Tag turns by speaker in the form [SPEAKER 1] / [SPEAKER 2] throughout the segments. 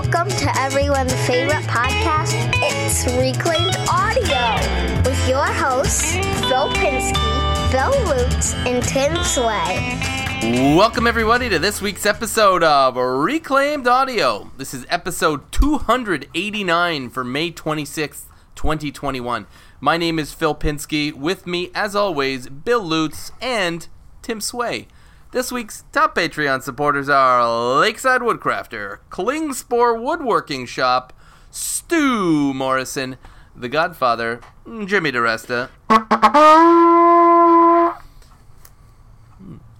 [SPEAKER 1] Welcome to everyone's favorite podcast. It's Reclaimed Audio with your hosts, Phil Pinsky, Bill Lutz, and Tim Sway.
[SPEAKER 2] Welcome, everybody, to this week's episode of Reclaimed Audio. This is episode 289 for May 26th, 2021. My name is Phil Pinsky. With me, as always, Bill Lutz and Tim Sway. This week's top Patreon supporters are Lakeside Woodcrafter, Klingspor Woodworking Shop, Stu Morrison, The Godfather, Jimmy DeResta,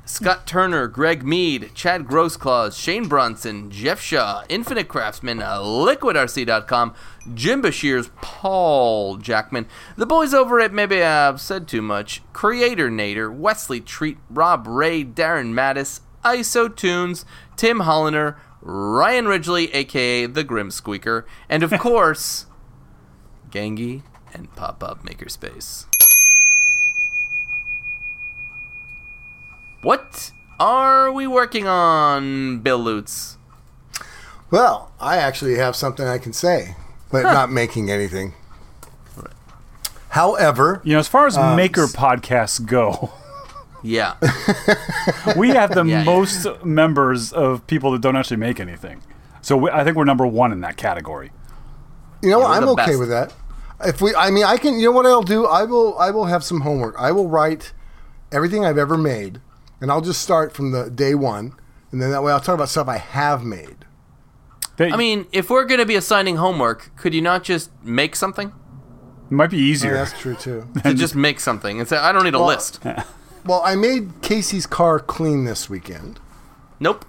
[SPEAKER 2] Scott Turner, Greg Mead, Chad Grossclaws, Shane Bronson, Jeff Shaw, Infinite Craftsman, uh, LiquidRC.com, Jim Bashir's Paul Jackman, the boys over at Maybe I've Said Too Much, Creator Nader, Wesley Treat, Rob Ray, Darren Mattis, ISO Tunes, Tim Hollander, Ryan Ridgely, aka The Grim Squeaker, and of course, Gangy and Pop Up Makerspace. What are we working on, Bill Lutz?
[SPEAKER 3] Well, I actually have something I can say, but not making anything. However,
[SPEAKER 4] You know, as far as
[SPEAKER 3] Um,
[SPEAKER 4] maker podcasts go,
[SPEAKER 2] Yeah.
[SPEAKER 4] we have the
[SPEAKER 2] Yeah, yeah.
[SPEAKER 4] most members of people that don't actually make anything. So we, I think we're number one in that category.
[SPEAKER 3] you know,
[SPEAKER 2] You're
[SPEAKER 3] I'm okay
[SPEAKER 2] best.
[SPEAKER 3] with that. If we, I mean, I can. You know what I'll do? I will. I will have some homework. I will write everything I've ever made, and I'll just start from the day one, and then that way I'll talk about stuff I have made.
[SPEAKER 4] They,
[SPEAKER 2] I mean, if we're going to be assigning homework, could you not just make something?
[SPEAKER 4] it might be
[SPEAKER 3] Yeah,
[SPEAKER 4] easier.
[SPEAKER 3] Oh, that's true too.
[SPEAKER 2] To just make something and say, I don't need a
[SPEAKER 3] Well-
[SPEAKER 2] list.
[SPEAKER 3] well, I made Casey's car clean this weekend.
[SPEAKER 2] Nope.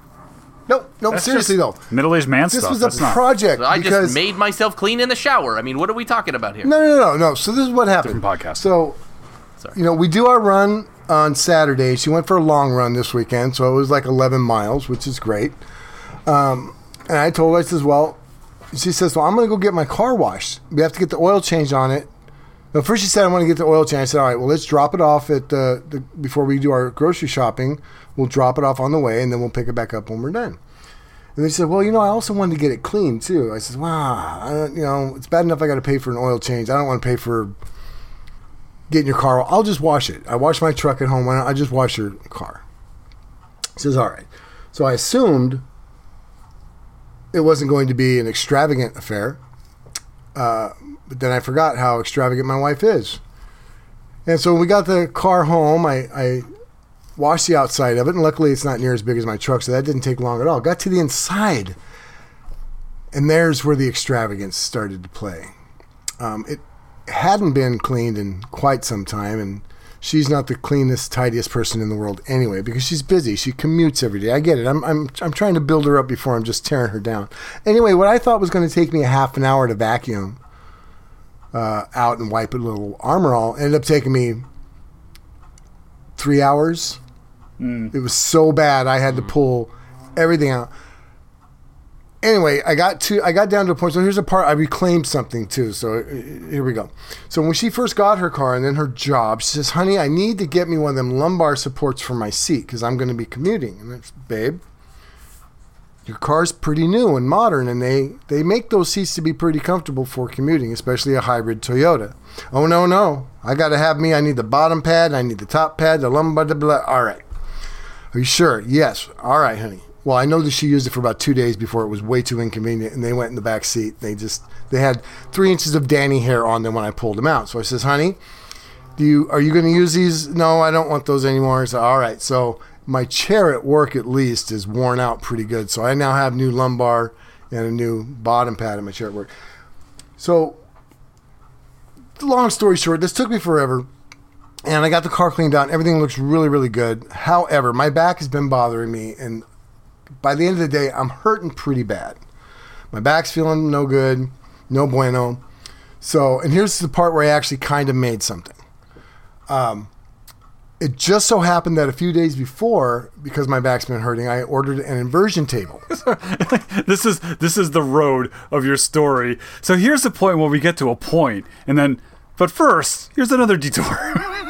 [SPEAKER 3] Nope. no,
[SPEAKER 4] That's
[SPEAKER 3] seriously though.
[SPEAKER 4] Middle-aged man
[SPEAKER 3] This
[SPEAKER 4] stuff.
[SPEAKER 3] was
[SPEAKER 4] That's
[SPEAKER 3] a
[SPEAKER 4] not
[SPEAKER 3] project
[SPEAKER 2] I just made myself clean in the shower. I mean, what are we talking about here?
[SPEAKER 3] No, no, no, no. So this is what happened.
[SPEAKER 4] Different podcast.
[SPEAKER 3] So,
[SPEAKER 2] Sorry.
[SPEAKER 3] you know, we do our run on Saturday. She went for a long run this weekend, so it was like 11 miles, which is great. Um, and I told her, I says, well, she says, well, I'm going to go get my car washed. We have to get the oil change on it. But first she said, I want to get the oil change. I said, all right, well, let's drop it off at the, the before we do our grocery shopping. We'll drop it off on the way, and then we'll pick it back up when we're done. And they said, well, you know, I also wanted to get it clean too. I said, wow, I you know, it's bad enough I got to pay for an oil change. I don't want to pay for getting your car. I'll just wash it. I wash my truck at home. Why don't I just wash your car? He says, all right. So I assumed it wasn't going to be an extravagant affair. Uh, but then I forgot how extravagant my wife is. And so when we got the car home, I, I washed the outside of it, and luckily it's not near as big as my truck, so that didn't take long at all. Got to the inside, and there's where the extravagance started to play. Um, it hadn't been cleaned in quite some time, and she's not the cleanest, tidiest person in the world anyway because she's busy. She commutes every day. I get it. I'm, I'm, I'm trying to build her up before I'm just tearing her down. Anyway, what I thought was going to take me a half an hour to vacuum uh, out and wipe a little armor all ended up taking me three hours. It was so bad I had to pull everything out. Anyway, I got to I got down to a point. So here's a part I reclaimed something too. So uh, here we go. So when she first got her car and then her job, she says, "Honey, I need to get me one of them lumbar supports for my seat because I'm going to be commuting." And it's, babe, your car's pretty new and modern, and they they make those seats to be pretty comfortable for commuting, especially a hybrid Toyota. Oh no no, I got to have me. I need the bottom pad. I need the top pad. The lumbar. Blah, blah. All right. Are you sure? Yes. All right, honey. Well, I know that she used it for about two days before it was way too inconvenient, and they went in the back seat. They just they had three inches of Danny hair on them when I pulled them out. So I says, honey, do you are you going to use these? No, I don't want those anymore. So all right. So my chair at work at least is worn out pretty good. So I now have new lumbar and a new bottom pad in my chair at work. So long story short, this took me forever and I got the car cleaned out. Everything looks really, really good. However, my back has been bothering me, and by the end of the day, I'm hurting pretty bad. My back's feeling no good, no bueno. So, and here's the part where I actually kind of made something. Um, it just so happened that a few days before, because my back's been hurting, I ordered an inversion table.
[SPEAKER 4] this is this is the road of your story. So here's the point where we get to a point, and then, but first, here's another detour.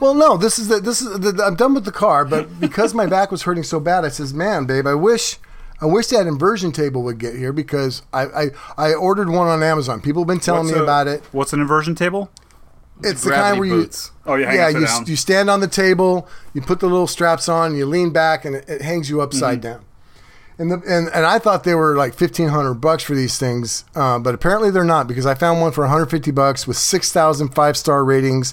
[SPEAKER 3] Well, no, this is the this is the, I'm done with the car, but because my back was hurting so bad, I says, "Man, babe, I wish I wish that inversion table would get here because I, I, I ordered one on Amazon. People have been telling
[SPEAKER 4] What's
[SPEAKER 3] me
[SPEAKER 4] a-
[SPEAKER 3] about it.
[SPEAKER 4] What's an inversion table?
[SPEAKER 3] It's the
[SPEAKER 2] gravity
[SPEAKER 3] kind where
[SPEAKER 2] boots.
[SPEAKER 4] Oh, you
[SPEAKER 3] you yeah you,
[SPEAKER 4] down.
[SPEAKER 3] you stand on the table, you put the little straps on, you lean back, and it, it hangs you upside
[SPEAKER 4] Mm-hmm.
[SPEAKER 3] down. And, the, and and I thought they were like fifteen hundred bucks for these things, uh, but apparently they're not because I found one for one hundred fifty bucks with 6,000 five star ratings,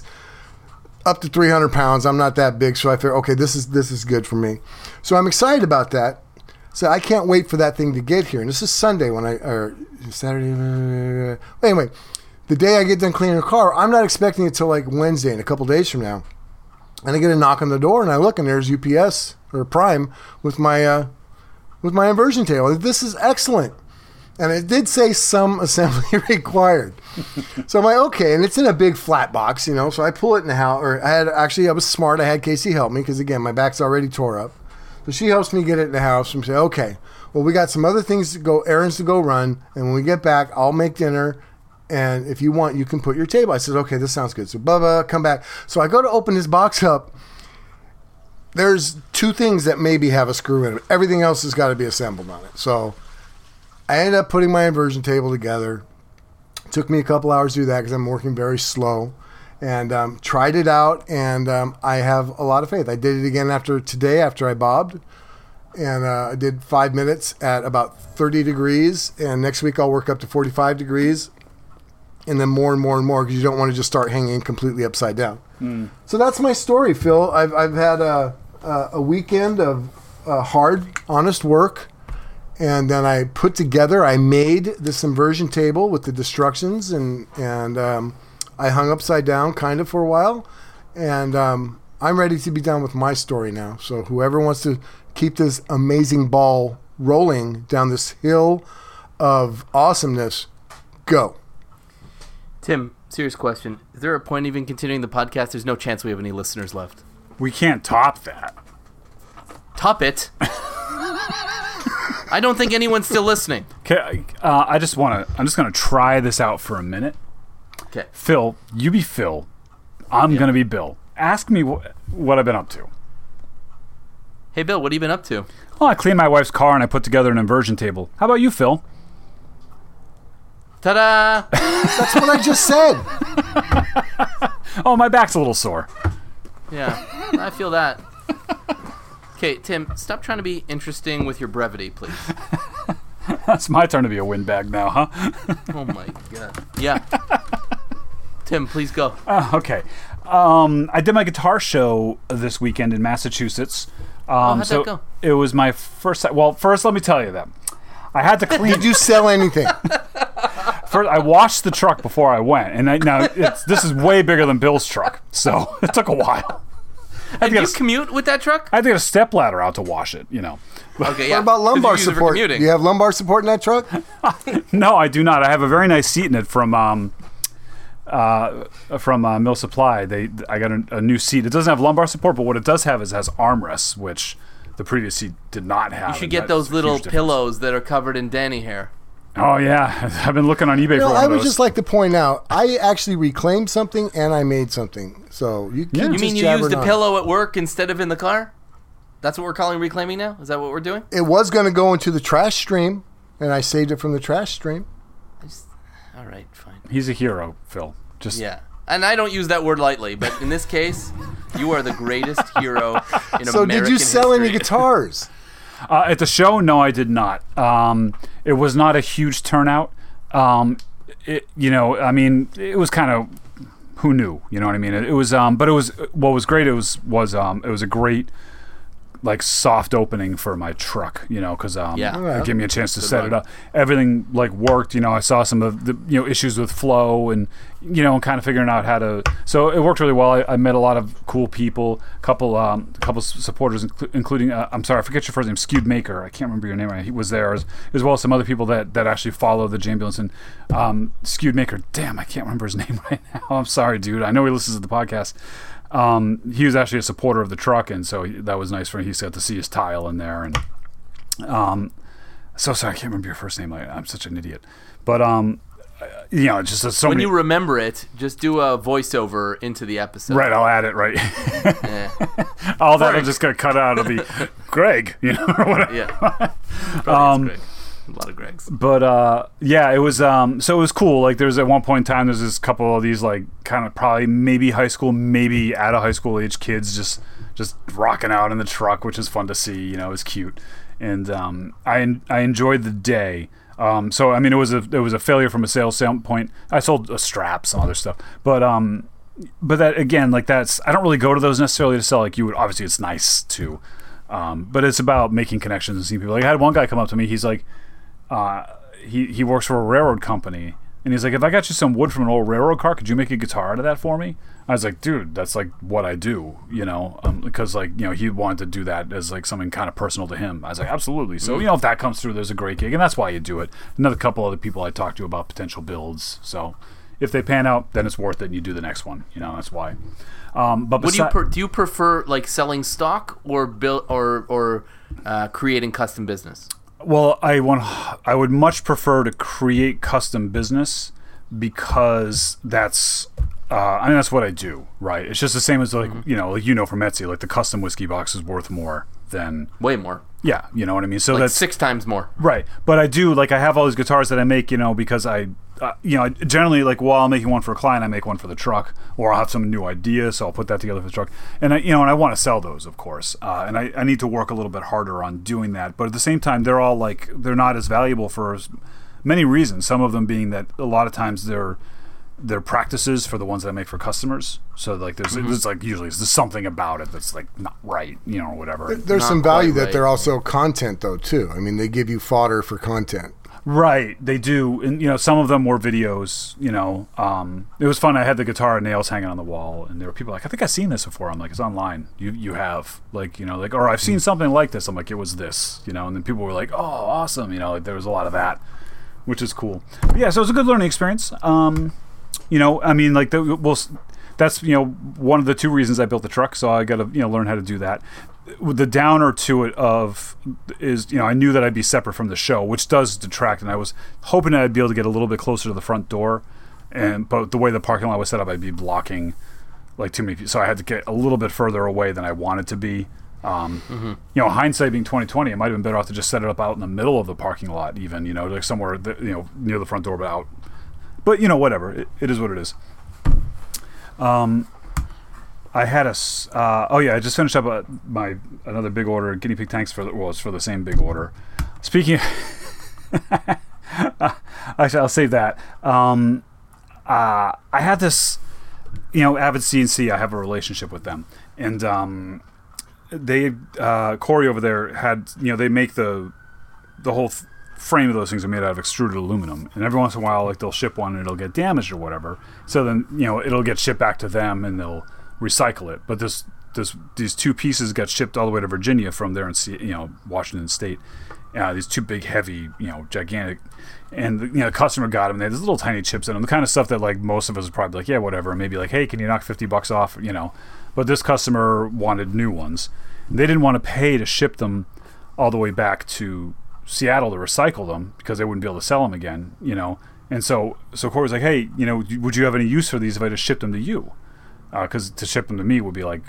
[SPEAKER 3] up to three hundred pounds. I'm not that big, so I figured okay, this is this is good for me. So I'm excited about that. So I can't wait for that thing to get here. And this is Sunday when I or Saturday. uh, Anyway, the day I get done cleaning the car, I'm not expecting it till like Wednesday in a couple days from now. And I get a knock on the door, and I look, and there's UPS or Prime with my uh, with my inversion table. This is excellent. And it did say some assembly required. so I'm like, okay, and it's in a big flat box, you know. So I pull it in the house, or I had actually I was smart. I had Casey help me because again, my back's already tore up. So she helps me get it in the house and say, okay, well, we got some other things to go, errands to go run, and when we get back, I'll make dinner. And if you want, you can put your table. I said, okay, this sounds good. So Bubba, come back. So I go to open this box up. There's two things that maybe have a screw in it. Everything else has got to be assembled on it. So I ended up putting my inversion table together. Took me a couple hours to do that because I'm working very slow. And um, tried it out, and um, I have a lot of faith. I did it again after today, after I bobbed, and uh, I did five minutes at about 30 degrees. And next week I'll work up to 45 degrees, and then more and more and more because you don't want to just start hanging completely upside down. So that's my story, Phil. I've, I've had a, a, a weekend of uh, hard, honest work and then I put together. I made this inversion table with the destructions, and and um, I hung upside down kind of for a while, and um, I'm ready to be done with my story now. So whoever wants to keep this amazing ball rolling down this hill of awesomeness, go.
[SPEAKER 2] Tim, serious question. Is there a point even continuing the podcast? There's no chance we have any listeners left.
[SPEAKER 4] We can't top that.
[SPEAKER 2] Top it. I don't think anyone's still listening.
[SPEAKER 4] Okay, uh, I just want to. I'm just going to try this out for a minute.
[SPEAKER 2] Okay.
[SPEAKER 4] Phil, you be Phil. I'm going to be Bill. Ask me wh- what I've been up to.
[SPEAKER 2] Hey, Bill, what have you been up to?
[SPEAKER 4] Well, I cleaned my wife's car and I put together an inversion table. How about you, Phil?
[SPEAKER 2] Ta-da!
[SPEAKER 3] That's what I just said.
[SPEAKER 4] Oh, my back's a little sore.
[SPEAKER 2] yeah, I feel that. Okay, Tim, stop trying to be interesting with your brevity, please.
[SPEAKER 4] It's my turn to be a windbag now, huh?
[SPEAKER 2] Oh my god. Yeah. Tim, please go.
[SPEAKER 4] Uh, okay. Um, I did my guitar show this weekend in Massachusetts. Um,
[SPEAKER 2] how'd
[SPEAKER 4] so
[SPEAKER 2] that go?
[SPEAKER 4] It was my first. Well, first, let me tell you that I had to clean.
[SPEAKER 3] Did you sell anything?
[SPEAKER 4] First, I washed the truck before I went, and I, now it's, this is way bigger than Bill's truck, so it took a while. I had, to
[SPEAKER 2] Did you
[SPEAKER 4] a,
[SPEAKER 2] commute with that truck?
[SPEAKER 4] I had to get a step ladder out to wash it. You know,
[SPEAKER 2] Okay, yeah.
[SPEAKER 3] What about
[SPEAKER 2] 'Cause
[SPEAKER 3] lumbar
[SPEAKER 2] you use it for
[SPEAKER 3] support? Do you have lumbar support in that truck?
[SPEAKER 4] no, I do not. I have a very nice seat in it from um, uh, from uh, Mill Supply. They I got a, a new seat. It doesn't have lumbar support, but what it does have is it has armrests, which the previous seat did not have.
[SPEAKER 2] You should get those little pillows that are covered in Danny hair.
[SPEAKER 4] Oh yeah, I've been looking on eBay
[SPEAKER 3] You know,
[SPEAKER 4] for one
[SPEAKER 3] I
[SPEAKER 4] of
[SPEAKER 3] would
[SPEAKER 4] those.
[SPEAKER 3] just like to point out, I actually reclaimed something and I made something. So you
[SPEAKER 4] Yeah.
[SPEAKER 3] can
[SPEAKER 2] You mean you used a pillow at work instead of in the car? That's what we're calling reclaiming now? Is that what we're doing?
[SPEAKER 3] It was going to go into the trash stream, and I saved it from the trash stream.
[SPEAKER 2] All right, fine.
[SPEAKER 4] He's a hero, Phil. Just
[SPEAKER 2] Yeah. And I don't use that word lightly, but in this case, you are the greatest hero in
[SPEAKER 3] So
[SPEAKER 2] American
[SPEAKER 3] did you sell any guitars?
[SPEAKER 4] Uh, at the show, no, I did not. Um, it was not a huge turnout. Um, it, you know, I mean, it was kind of who knew. You know what I mean? It, it was, um, but it was what was great. It was was um, it was a great like soft opening for my truck. You know, because um,
[SPEAKER 2] Yeah.
[SPEAKER 4] it gave me a chance to set
[SPEAKER 2] run.
[SPEAKER 4] it up. Everything like worked. You know, I saw some of the you know issues with flow and you know, kind of figuring out how to. So it worked really well. I, I met a lot of cool people, a couple, um, couple supporters, inclu- including uh, I'm sorry, I forget your first name, Skewed Maker. I can't remember your name. He was there as, as well as some other people that, that actually follow the Jambulance and um, Skewed Maker. Damn, I can't remember his name right now. I'm sorry, dude. I know he listens to the podcast. Um, he was actually a supporter of the truck, and so he, that was nice for him. He got to see his tile in there, and um, so sorry, I can't remember your first name. I, I'm such an idiot. But um, you know, just uh, so
[SPEAKER 2] When
[SPEAKER 4] many.
[SPEAKER 2] you remember it, just do a voiceover into the episode.
[SPEAKER 4] right, I'll add it. Right,
[SPEAKER 2] Yeah.
[SPEAKER 4] all that will
[SPEAKER 2] Frank.
[SPEAKER 4] just get cut out. of the Greg, you know, or whatever.
[SPEAKER 2] yeah.
[SPEAKER 4] Um,
[SPEAKER 2] Greg. A lot of Gregs.
[SPEAKER 4] but uh yeah it was um so it was cool. Like there's at one point in time there's this couple of these like kind of probably maybe high school maybe out of high school age kids just just rocking out in the truck which is fun to see you know it was cute. And um i i enjoyed the day. Um so i mean it was a it was a failure from a sales standpoint. I sold a strap some other stuff. But um but that again like that's i don't really go to those necessarily to sell like you would obviously it's nice to um, but it's about making connections and seeing people. Like i had one guy come up to me. He's like uh, he he works for a railroad company, and he's like, if I got you some wood from an old railroad car, could you make a guitar out of that for me? I was like, dude, that's like what I do, you know, um, because like you know he wanted to do that as like something kind of personal to him. I was like, absolutely. So you know if that comes through, there's a great gig, and that's why you do it. Another couple other people I talked to about potential builds. So if they pan out, then it's worth it, and you do the next one. You know, that's why. Um, but
[SPEAKER 2] What do you per- do? You prefer like selling stock or build or or uh, creating custom business?
[SPEAKER 4] Well, I want. I would much prefer to create custom business because that's. Uh, I mean, that's what I do, right? It's just the same as like you know, like you know from Etsy, like the custom whiskey box is worth more than
[SPEAKER 2] Way more,
[SPEAKER 4] yeah, you know what I mean. So
[SPEAKER 2] like
[SPEAKER 4] that's
[SPEAKER 2] six times more.
[SPEAKER 4] Right, but I do like I have all these guitars that I make, you know, because I, uh, you know, generally like while I'm making one for a client, I make one for the truck, or I'll have some new idea, so I'll put that together for the truck, and I, you know, and I want to sell those, of course, uh, and I, I need to work a little bit harder on doing that, but at the same time, they're all like they're not as valuable for many reasons. Some of them being that a lot of times they're they're practices for the ones that I make for customers. So like there's, there's like usually there's something about it that's like not right, you know, or whatever.
[SPEAKER 3] There's
[SPEAKER 2] Not
[SPEAKER 3] some value
[SPEAKER 2] quite
[SPEAKER 3] that
[SPEAKER 2] right.
[SPEAKER 3] they're also content though too. I mean, they give you fodder for content.
[SPEAKER 4] Right, they do, and you know some of them were videos. You know, um, it was fun. I had the guitar and nails hanging on the wall, and there were people like, "I think I've seen this before." I'm like, "It's online. You you have like you know like or I've seen something like this." I'm like, "It was this," you know, and then people were like, "Oh, awesome!" You know, like, there was a lot of that, which is cool. But yeah, so it was a good learning experience. Um, you know, I mean, like the well, that's you know one of the two reasons I built the truck. So I got to you know learn how to do that. The downer to it of is you know I knew that I'd be separate from the show, which does detract, and I was hoping that I'd be able to get a little bit closer to the front door, and but the way the parking lot was set up, I'd be blocking like too many people, so I had to get a little bit further away than I wanted to be. Um, You know, hindsight being twenty twenty, it might have been better off to just set it up out in the middle of the parking lot, even you know, like somewhere that, you know near the front door, but out. But you know whatever. It, it is what it is. Um i had a uh, oh yeah i just finished up a, my another big order guinea pig tanks for the well it's for the same big order. Speaking actually i'll save that. Um uh i had this you know avid cnc i have a relationship with them. And um they uh corey over there had you know they make the the whole th- frame of those things are made out of extruded aluminum. And every once in a while like they'll ship one and it'll get damaged or whatever. So then you know it'll get shipped back to them and they'll recycle it. But this this these two pieces got shipped all the way to Virginia from there in you know Washington state. Uh, these two big heavy you know gigantic and you know the customer got them they had these little tiny chips in them the kind of stuff that like most of us would probably like yeah whatever. Maybe like hey can you knock 50 bucks off? You know. But this customer wanted new ones. They didn't want to pay to ship them all the way back to Seattle to recycle them because they wouldn't be able to sell them again, you know. And so, so Corey was like, "Hey, you know, would you have any use for these if I just shipped them to you? Uh, because to ship them to me would be like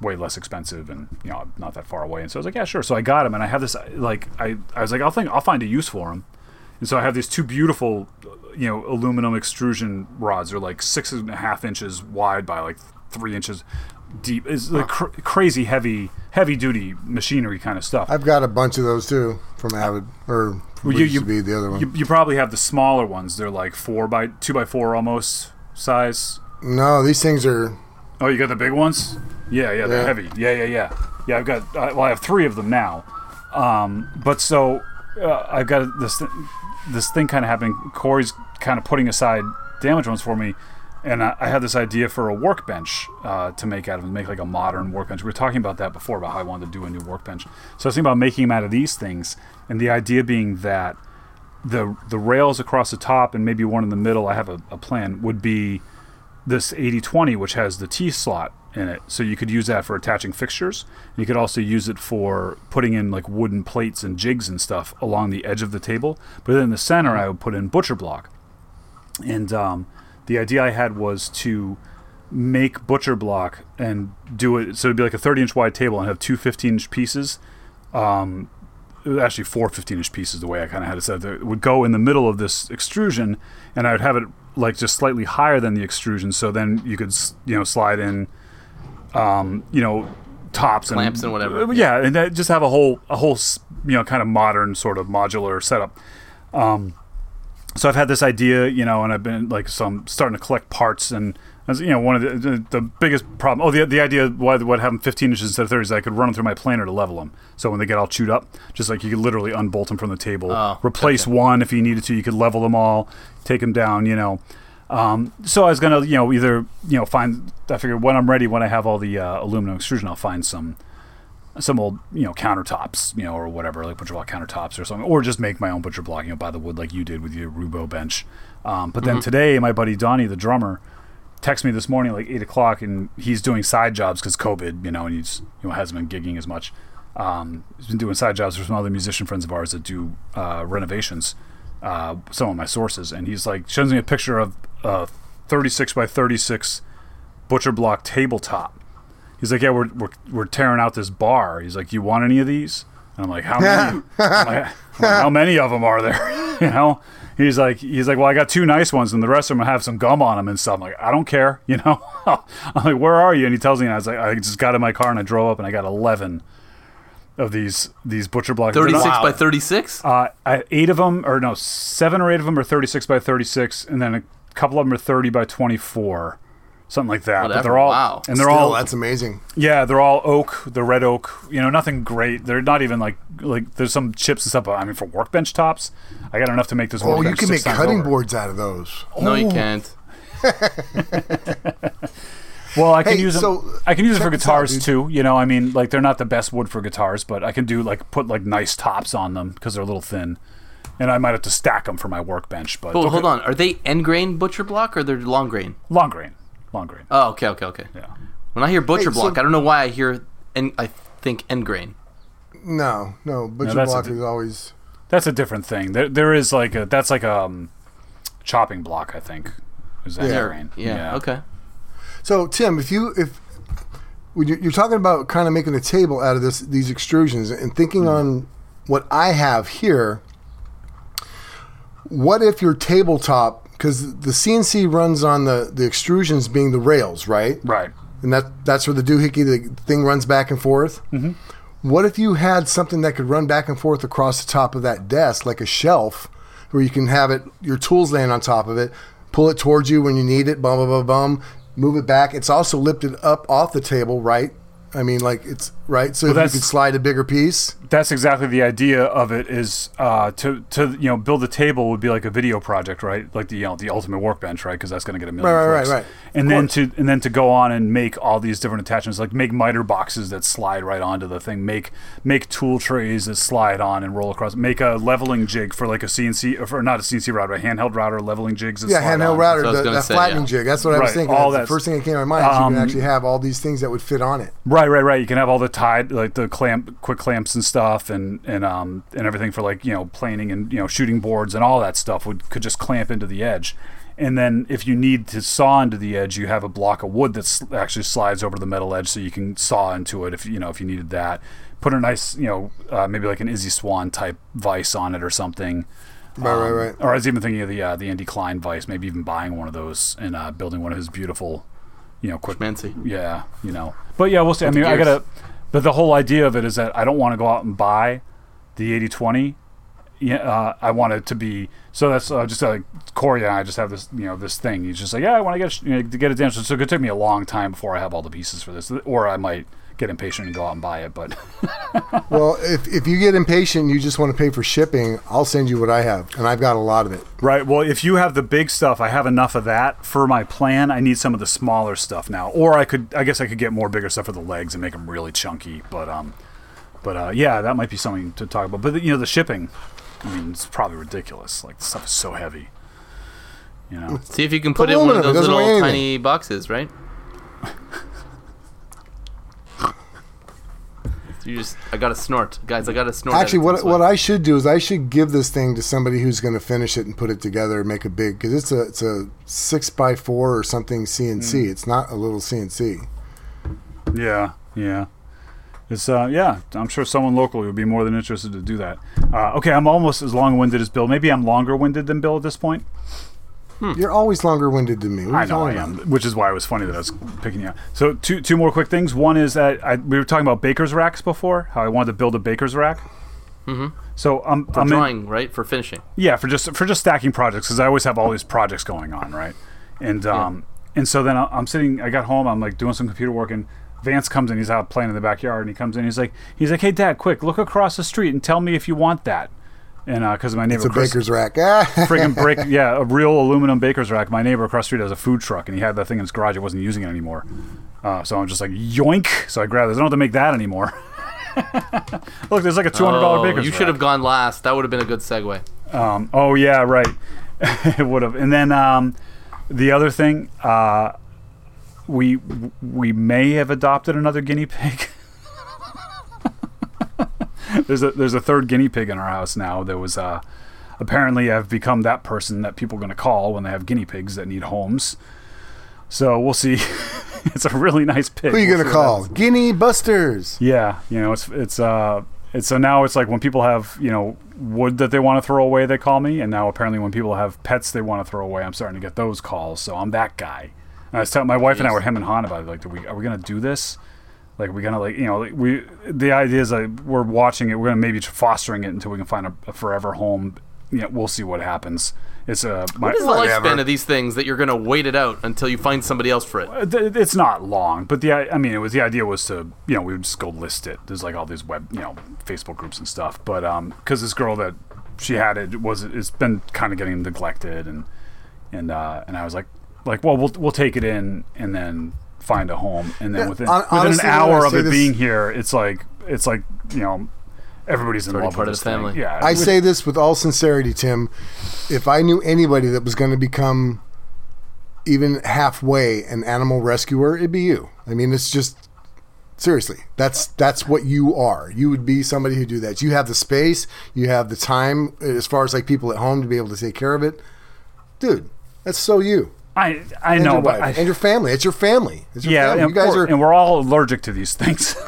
[SPEAKER 4] way less expensive and you know not that far away." And so I was like, "Yeah, sure." So I got them, and I have this like I I was like, "I'll think I'll find a use for them." And so I have these two beautiful, you know, aluminum extrusion rods. They're like six and a half inches wide by like three inches deep. It's like cr- crazy heavy, heavy duty machinery kind of stuff.
[SPEAKER 3] I've got a bunch of those too from Avid or
[SPEAKER 4] Well, you- you-
[SPEAKER 3] be the other one.
[SPEAKER 4] You, you probably have the smaller ones. They're like four by two by four almost size.
[SPEAKER 3] No, these things are.
[SPEAKER 4] Oh, you got the big ones? Yeah, yeah, they're
[SPEAKER 3] Yeah.
[SPEAKER 4] heavy. Yeah, yeah, yeah. Yeah, I've got. Uh, well, I have three of them now. Um, but so uh, I've got this th- this thing kind of happening. Corey's kind of putting aside damage ones for me, and I, I had this idea for a workbench uh, to make out of them, make like a modern workbench. We were talking about that before about how I wanted to do a new workbench. So I was thinking about making them out of these things, and the idea being that the the rails across the top and maybe one in the middle. I have a, a plan would be this 8020 which has the T slot in it. So you could use that for attaching fixtures. You could also use it for putting in like wooden plates and jigs and stuff along the edge of the table. But then in the center I would put in butcher block. And um, the idea I had was to make butcher block and do it so it'd be like a 30 inch wide table and have two 15 inch pieces. Um, actually four 15 inch pieces the way I kind of had it set. It would go in the middle of this extrusion, and I would have it like just slightly higher than the extrusion, so then you could you know slide in, um, you know, tops and
[SPEAKER 2] Clamps and whatever.
[SPEAKER 4] Yeah, and that, just have a whole a whole you know kind of modern sort of modular setup. Um, so I've had this idea, you know, and I've been like, so I'm starting to collect parts, and as you know, one of the the, the biggest problem. Oh, the the idea why what having 15 inches instead of 30 is I could run them through my planer to level them. So when they get all chewed up, just like you could literally unbolt them from the table,
[SPEAKER 2] Oh,
[SPEAKER 4] replace one if you needed to. You could level them all, take them down, you know. Um, so I was gonna, you know, either you know find. I figured when I'm ready, when I have all the uh, aluminum extrusion, I'll find some some old you know countertops you know or whatever like butcher block countertops or something or just make my own butcher block you know by the wood like you did with your Roubo bench um, but then today my buddy donnie the drummer texted me this morning like 8 o'clock and he's doing side jobs because covid you know and he's you know hasn't been gigging as much um, he's been doing side jobs for some other musician friends of ours that do uh, renovations uh, some of my sources and he's like shows me a picture of a 36 by 36 butcher block tabletop He's like, yeah, we're, we're, we're tearing out this bar. He's like, you want any of these? And I'm like, how many? I'm like, how many of them are there? you know? He's like, he's like, well, I got two nice ones, and the rest of them have some gum on them and stuff. I'm like, I don't care, you know. I'm like, where are you? And he tells me, and I was like, I just got in my car and I drove up, and I got 11 of these these butcher blocks.
[SPEAKER 2] 36
[SPEAKER 4] not-
[SPEAKER 2] by 36?
[SPEAKER 4] uh, I, eight of them, or no, seven or eight of them are 36 by 36, and then a couple of them are 30 by 24, something like that. But they're all,
[SPEAKER 2] wow.
[SPEAKER 4] and they're
[SPEAKER 3] Still,
[SPEAKER 4] all,
[SPEAKER 3] that's amazing.
[SPEAKER 4] yeah, they're all oak, the red oak. You know, nothing great. They're not even like like there's some chips and stuff. But I mean, for workbench tops, I got enough to make this.
[SPEAKER 3] Oh, you can make cutting
[SPEAKER 4] over.
[SPEAKER 3] boards out of those.
[SPEAKER 2] no, you
[SPEAKER 3] Oh.
[SPEAKER 2] can't.
[SPEAKER 4] Well, I can
[SPEAKER 3] Hey,
[SPEAKER 4] use them.
[SPEAKER 3] so,
[SPEAKER 4] I can use it for
[SPEAKER 3] check this out,
[SPEAKER 4] guitars too. You know, I mean, like they're not the best wood for guitars, but I can do like put like nice tops on them because they're a little thin, and I might have to stack them for my workbench. But
[SPEAKER 2] hold on. Are they end grain butcher block or they're long grain?
[SPEAKER 4] long grain, long grain.
[SPEAKER 2] Oh, okay, okay, okay.
[SPEAKER 4] Yeah.
[SPEAKER 2] When I hear butcher
[SPEAKER 3] Hey, so-
[SPEAKER 2] block, I don't know why I hear and I think end grain.
[SPEAKER 3] No, no, butcher
[SPEAKER 4] that's a
[SPEAKER 3] block
[SPEAKER 4] di-
[SPEAKER 3] is always.
[SPEAKER 4] That's a different thing. There, there is like a that's like a um, chopping block. I think is that
[SPEAKER 3] Yeah.
[SPEAKER 4] grain?
[SPEAKER 2] Yeah, okay.
[SPEAKER 3] So Tim, if you if when you- you're talking about kind of making a table out of this these extrusions and thinking on what I have here, what if your tabletop because the CNC runs on the the extrusions being the rails, right?
[SPEAKER 4] Right.
[SPEAKER 3] and that that's where the doohickey the thing runs back and forth. Mm-hmm. What if you had something that could run back and forth across the top of that desk, like a shelf, where you can have it your tools laying on top of it, pull it towards you when you need it, bum bum bum bum, move it back. It's also lifted up off the table, right? I mean, like it's right, so if you
[SPEAKER 4] that's-
[SPEAKER 3] could slide a bigger piece.
[SPEAKER 4] That's exactly the idea of it. Is uh, to to you know build a table would be like a video project, right? Like the you know the ultimate workbench, right? Because that's going to get a million
[SPEAKER 3] Right, right, right, right.
[SPEAKER 4] And then to and then to go on and make all these different attachments, like make miter boxes that slide right onto the thing, make make tool trays that slide on and roll across, make a leveling jig for like a CNC or for not a CNC router, a handheld router, leveling jigs. That
[SPEAKER 3] Yeah,
[SPEAKER 4] slide
[SPEAKER 3] handheld
[SPEAKER 4] on.
[SPEAKER 3] router,
[SPEAKER 2] That's what I was
[SPEAKER 3] the, that
[SPEAKER 2] say,
[SPEAKER 3] flattening
[SPEAKER 2] yeah.
[SPEAKER 3] jig. That's what I was thinking.
[SPEAKER 4] all
[SPEAKER 3] That's the first thing that came to my mind. Is you
[SPEAKER 4] Um,
[SPEAKER 3] can actually have all these things that would fit on it.
[SPEAKER 4] Right, right, right. You can have all the tied, like the clamp, quick clamps and stuff, and and um and everything for like you know planing and you know shooting boards and all that stuff would could just clamp into the edge. And then if you need to saw into the edge, you have a block of wood that actually slides over the metal edge, so you can saw into it if you know if you needed that. Put a nice you know uh, maybe like an Izzy Swan type vice on it or something.
[SPEAKER 3] Right, right,
[SPEAKER 4] Um,
[SPEAKER 3] right.
[SPEAKER 4] Or I was even thinking of the uh, the Andy Klein vise, maybe even buying one of those and uh, building one of his beautiful, you know, quick
[SPEAKER 2] Schmancy.
[SPEAKER 4] yeah, you know. But yeah, we'll see. I mean, I gotta. But the whole idea of it is that I don't want to go out and buy the 8020. Yeah, uh, I want it to be. So that's uh, just like Corey and I just have this, you know, this thing. He's just like, yeah, I want to get you know, to get it down. So it going to take me a long time before I have all the pieces for this, or I might get impatient and go out and buy it. But
[SPEAKER 3] Well, if, if you get impatient, you just want to pay for shipping. I'll send you what I have, and I've got a lot of it.
[SPEAKER 4] Right. Well, if you have the big stuff, I have enough of that for my plan. I need some of the smaller stuff now, or I could, I guess, I could get more bigger stuff for the legs and make them really chunky. But um, but uh, yeah, that might be something to talk about. But you know, the shipping, I mean, it's probably ridiculous. Like the stuff is so heavy. You know.
[SPEAKER 2] See if you can put it in one of those little tiny boxes, right? You just, I got to snort, guys. I got to snort.
[SPEAKER 3] Actually, what what. I should do is I should give this thing to somebody who's going to finish it and put it together and make a big because it's a it's a six by four or something CNC. It's not a little CNC.
[SPEAKER 4] Yeah, yeah. It's uh, yeah. I'm sure someone locally would be more than interested to do that. Uh, okay, I'm almost as long-winded as Bill. Maybe I'm longer-winded than Bill at this point.
[SPEAKER 3] You're always longer winded than me. What
[SPEAKER 4] I know I am,
[SPEAKER 3] about?
[SPEAKER 4] which is why it was funny that I was picking you. Up. So two two more quick things. One is that I, we were talking about baker's racks before. How I wanted to build a baker's rack. Mm-hmm. So I'm,
[SPEAKER 2] for
[SPEAKER 4] I'm in-
[SPEAKER 2] right? For finishing.
[SPEAKER 4] yeah, for just for just stacking projects because I always have all these projects going on, right? And um, and so then I- I'm sitting. I got home. I'm like doing some computer work, and Vance comes in. He's out playing in the backyard, and he comes in. He's like, he's like, hey, Dad, quick, look across the street and tell me if you want that. And because my neighbor
[SPEAKER 3] It's a
[SPEAKER 4] Chris,
[SPEAKER 3] baker's rack.
[SPEAKER 4] Friggin' break, yeah, a real aluminum baker's rack. My neighbor across the street has a food truck, and he had that thing in his garage. He wasn't using it anymore. Uh, so I'm just like, yoink! So I grabbed it. I don't have to make that anymore. Look, there's like a two hundred dollar
[SPEAKER 2] Oh,
[SPEAKER 4] baker's
[SPEAKER 2] you
[SPEAKER 4] rack.
[SPEAKER 2] should have gone last. That would have been a good segue.
[SPEAKER 4] Um, oh yeah, right. it would have. And then um, the other thing, uh, we we may have adopted another guinea pig. there's a there's a third guinea pig in our house now. There was uh, apparently I've become that person that people are going to call when they have guinea pigs that need homes. So we'll see. it's a really nice pig.
[SPEAKER 3] Who are you
[SPEAKER 4] We'll
[SPEAKER 3] gonna call?
[SPEAKER 4] happens.
[SPEAKER 3] Guinea Busters.
[SPEAKER 4] Yeah, you know, it's it's uh it's so now it's like when people have, you know, wood that they want to throw away, they call me, and now apparently when people have pets they want to throw away, I'm starting to get those calls. So I'm that guy. And I was telling my wife and I were him and Han about it. Like, do we are we gonna do this? Like, we're we gonna like you know like we the idea is like we're watching it. We're gonna maybe fostering it until we can find a, a forever home. You know, we'll see what happens. It's a my,
[SPEAKER 2] What is the
[SPEAKER 3] Whatever.
[SPEAKER 2] lifespan of these things that you're going to wait it out until you find somebody else for it?
[SPEAKER 4] Uh, it's not long, but the I I mean, it was the idea was to you know we would just go list it. There's like all these web you know Facebook groups and stuff, but um because this girl that she had it was it's been kind of getting neglected and and uh and I was like like well we'll we'll take it in and then find a home and then within
[SPEAKER 3] hon-
[SPEAKER 4] within
[SPEAKER 3] honestly,
[SPEAKER 4] an
[SPEAKER 3] when I
[SPEAKER 4] hour of
[SPEAKER 3] say
[SPEAKER 4] it
[SPEAKER 3] this-
[SPEAKER 4] being here it's like it's like you know everybody's in
[SPEAKER 2] already
[SPEAKER 4] love
[SPEAKER 2] part
[SPEAKER 4] with
[SPEAKER 2] of
[SPEAKER 4] this
[SPEAKER 2] the
[SPEAKER 4] thing.
[SPEAKER 2] family.
[SPEAKER 4] Yeah,
[SPEAKER 3] I
[SPEAKER 4] it-
[SPEAKER 3] say this with all sincerity, Tim. If I knew anybody that was going to become even halfway an animal rescuer, it'd be you. I mean, it's just seriously. That's that's what you are. You would be somebody who do that. You have the space, you have the time as far as like people at home to be able to take care of it. Dude, that's so you.
[SPEAKER 4] I I
[SPEAKER 3] And
[SPEAKER 4] know,
[SPEAKER 3] your
[SPEAKER 4] but
[SPEAKER 3] wife.
[SPEAKER 4] I,
[SPEAKER 3] and your family. It's your family. It's your
[SPEAKER 4] yeah,
[SPEAKER 3] family.
[SPEAKER 4] and,
[SPEAKER 3] You guys
[SPEAKER 4] we're, and we're all allergic to these things.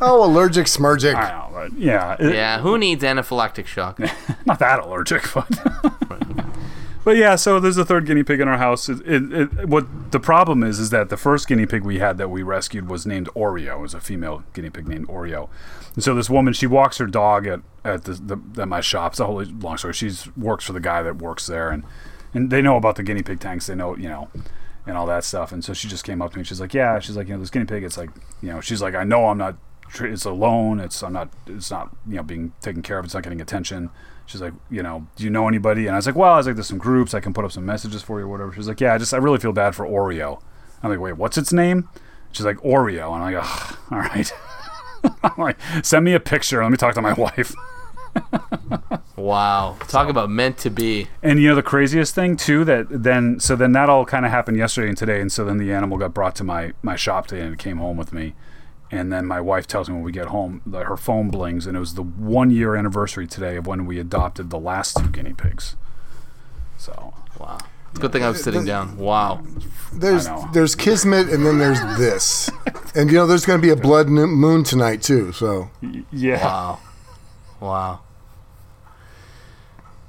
[SPEAKER 3] oh allergic, smurgic.
[SPEAKER 4] I know, but yeah, it-
[SPEAKER 2] Yeah, who needs anaphylactic shock?
[SPEAKER 4] not that allergic, but but yeah. So there's a third guinea pig in our house. It, it, it, what the problem is is that the first guinea pig we had that we rescued was named Oreo. It was a female guinea pig named Oreo. And so this woman, she walks her dog at at the, the at my shop. It's a whole long story. She's works for the guy that works there, and and they know about the guinea pig tanks. They know you know. And all that stuff, and so she just came up to me. She's like, "Yeah," she's like, "You know, this guinea pig. It's like, you know, she's like, I know I'm not it's alone. It's I'm not. It's not you know being taken care of. It's not getting attention. She's like, you know, do you know anybody? And I was like, well, I was like, there's some groups. I can put up some messages for you or whatever. She's like, yeah, I just I really feel bad for Oreo. I'm like, wait, what's its name? She's like, Oreo. And I'm like, all right. I'm like, send me a picture. Let me talk to my wife.
[SPEAKER 2] Wow. Talk about meant to be.
[SPEAKER 4] And you know the craziest thing too that then so then that all kind of happened yesterday and today and so then the animal got brought to my my shop today and it came home with me and then my wife tells me when we get home that her phone blings and it was the one year anniversary today of when we adopted the last two guinea pigs. So
[SPEAKER 2] Wow. It's a good thing I was sitting down. Wow.
[SPEAKER 3] There's there's kismet and then there's this. And you know there's going to be a blood moon tonight too. So
[SPEAKER 4] yeah,
[SPEAKER 2] Wow. Wow.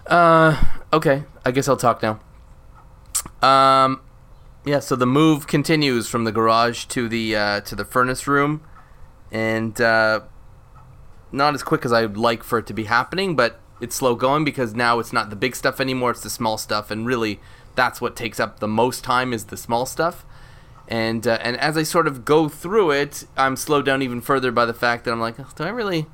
[SPEAKER 2] Uh, okay. I guess I'll talk now. Um, yeah. So the move continues from the garage to the uh, to the furnace room, and uh, not as quick as I'd like for it to be happening, but it's slow going because now it's not the big stuff anymore; it's the small stuff, and really, that's what takes up the most time is the small stuff. And uh, and as I sort of go through it, I'm slowed down even further by the fact that I'm like, do I really?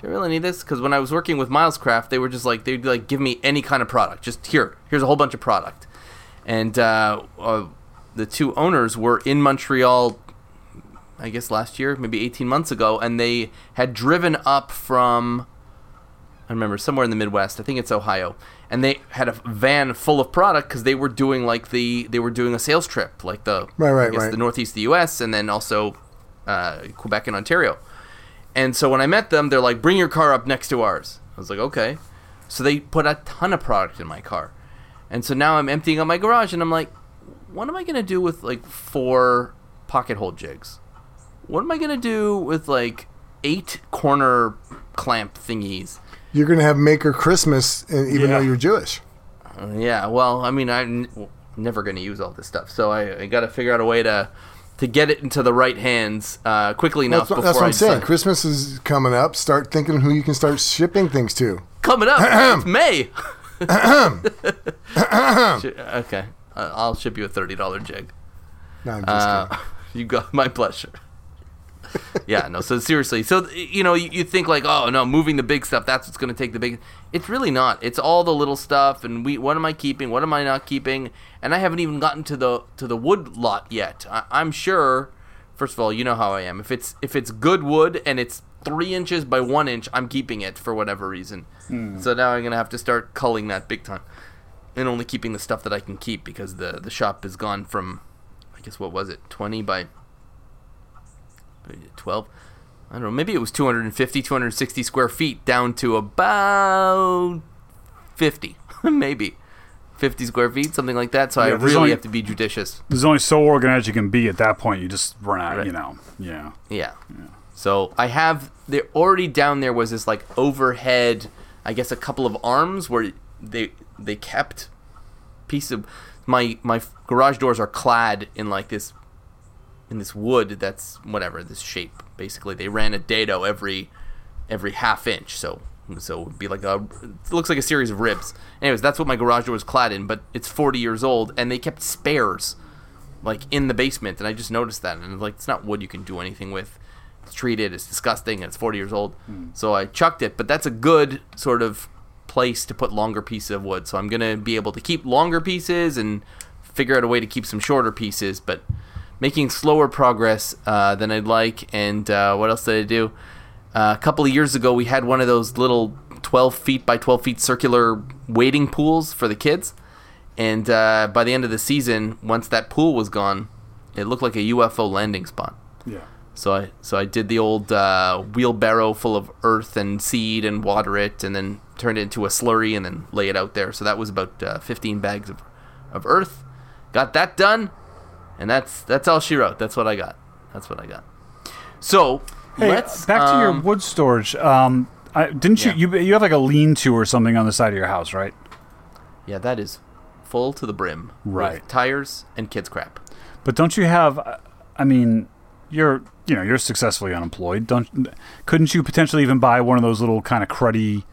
[SPEAKER 2] Do I really need this? Because when I was working with Milescraft, they were just like they'd like give me any kind of product. Just here, here's a whole bunch of product. And uh, uh, the two owners were in Montreal, I guess last year, maybe 18 months ago, and they had driven up from I remember somewhere in the Midwest. I think it's Ohio, and they had a van full of product because they were doing like the they were doing a sales trip, like the
[SPEAKER 3] Right, right, right.
[SPEAKER 2] the Northeast of the U.S. and then also uh, Quebec and Ontario. And so when I met them, they're like, "Bring your car up next to ours." I was like, "Okay." So they put a ton of product in my car, and so now I'm emptying out my garage, and I'm like, "What am I gonna do with like four pocket hole jigs? What am I gonna do with like eight corner clamp thingies?"
[SPEAKER 3] You're gonna have Maker Christmas, even
[SPEAKER 4] Yeah.
[SPEAKER 3] though you're Jewish.
[SPEAKER 2] Uh, yeah, well, I mean, I'm n- never going to use all this stuff, so I, I got to figure out a way to to get it into the right hands uh, quickly enough
[SPEAKER 3] That's, what-
[SPEAKER 2] before
[SPEAKER 3] that's what
[SPEAKER 2] I
[SPEAKER 3] I'm saying. Christmas is coming up. Start thinking who you can start shipping things to.
[SPEAKER 2] Coming up, it's May. Okay, I'll ship you a thirty dollar jig.
[SPEAKER 3] No, I'm just
[SPEAKER 2] Uh,
[SPEAKER 3] kidding.
[SPEAKER 2] you got my pleasure. Yeah, no. So seriously, so you know, you, you think like, oh no, moving the big stuff, that's what's going to take the big. It's really not. It's all the little stuff, and we. What am I keeping? What am I not keeping? And I haven't even gotten to the to the wood lot yet. I, I'm sure. First of all, you know how I am. If it's if it's good wood and it's three inches by one inch, I'm keeping it for whatever reason. Hmm. So now I'm gonna have to start culling that big time, and only keeping the stuff that I can keep because the the shop is gone from, I guess what was it, twenty by 12 i don't know maybe it was 250 260 square feet down to about 50 maybe 50 square feet something like that so i
[SPEAKER 4] Yeah, there's
[SPEAKER 2] really
[SPEAKER 4] only-
[SPEAKER 2] have to be judicious
[SPEAKER 4] There's only so organized you can be at that point. You just run out,
[SPEAKER 2] Right.
[SPEAKER 4] you know. Yeah.
[SPEAKER 2] yeah so i have there already down there was this like overhead i guess a couple of arms where they they kept piece of my my garage doors are clad in like this in this wood that's whatever this shape. Basically they ran a dado every every half inch. So so it would be like a it looks like a series of ribs. Anyways that's what my garage door was clad in but it's 40 years old and they kept spares like in the basement and i just noticed that and like it's not wood you can do anything with. It's treated it's disgusting and it's 40 years old. Hmm. So i chucked it but that's a good sort of place to put longer pieces of wood. So i'm gonna be able to keep longer pieces and figure out a way to keep some shorter pieces but making slower progress uh, than i'd like and uh, what else did i do uh, a couple of years ago we had one of those little 12 feet by 12 feet circular wading pools for the kids and uh, by the end of the season once that pool was gone it looked like a ufo landing spot
[SPEAKER 4] Yeah.
[SPEAKER 2] so I so I did the old uh, wheelbarrow full of earth and seed and water it, and then turned it into a slurry and then lay it out there. So that was about uh, 15 bags of, of earth. Got that done, and that's that's all she wrote. That's what I got. That's what I got. So
[SPEAKER 4] Hey,
[SPEAKER 2] let's
[SPEAKER 4] back to your
[SPEAKER 2] um,
[SPEAKER 4] wood storage. Um, I, didn't
[SPEAKER 2] Yeah.
[SPEAKER 4] you, you? You have like a lean-to or something on the side of your house, right?
[SPEAKER 2] Yeah, that is full to the brim.
[SPEAKER 4] Right.
[SPEAKER 2] With tires and kids crap.
[SPEAKER 4] But don't you have? uh, I mean, you're you know you're successfully unemployed. Don't couldn't you potentially even buy one of those little kind of cruddy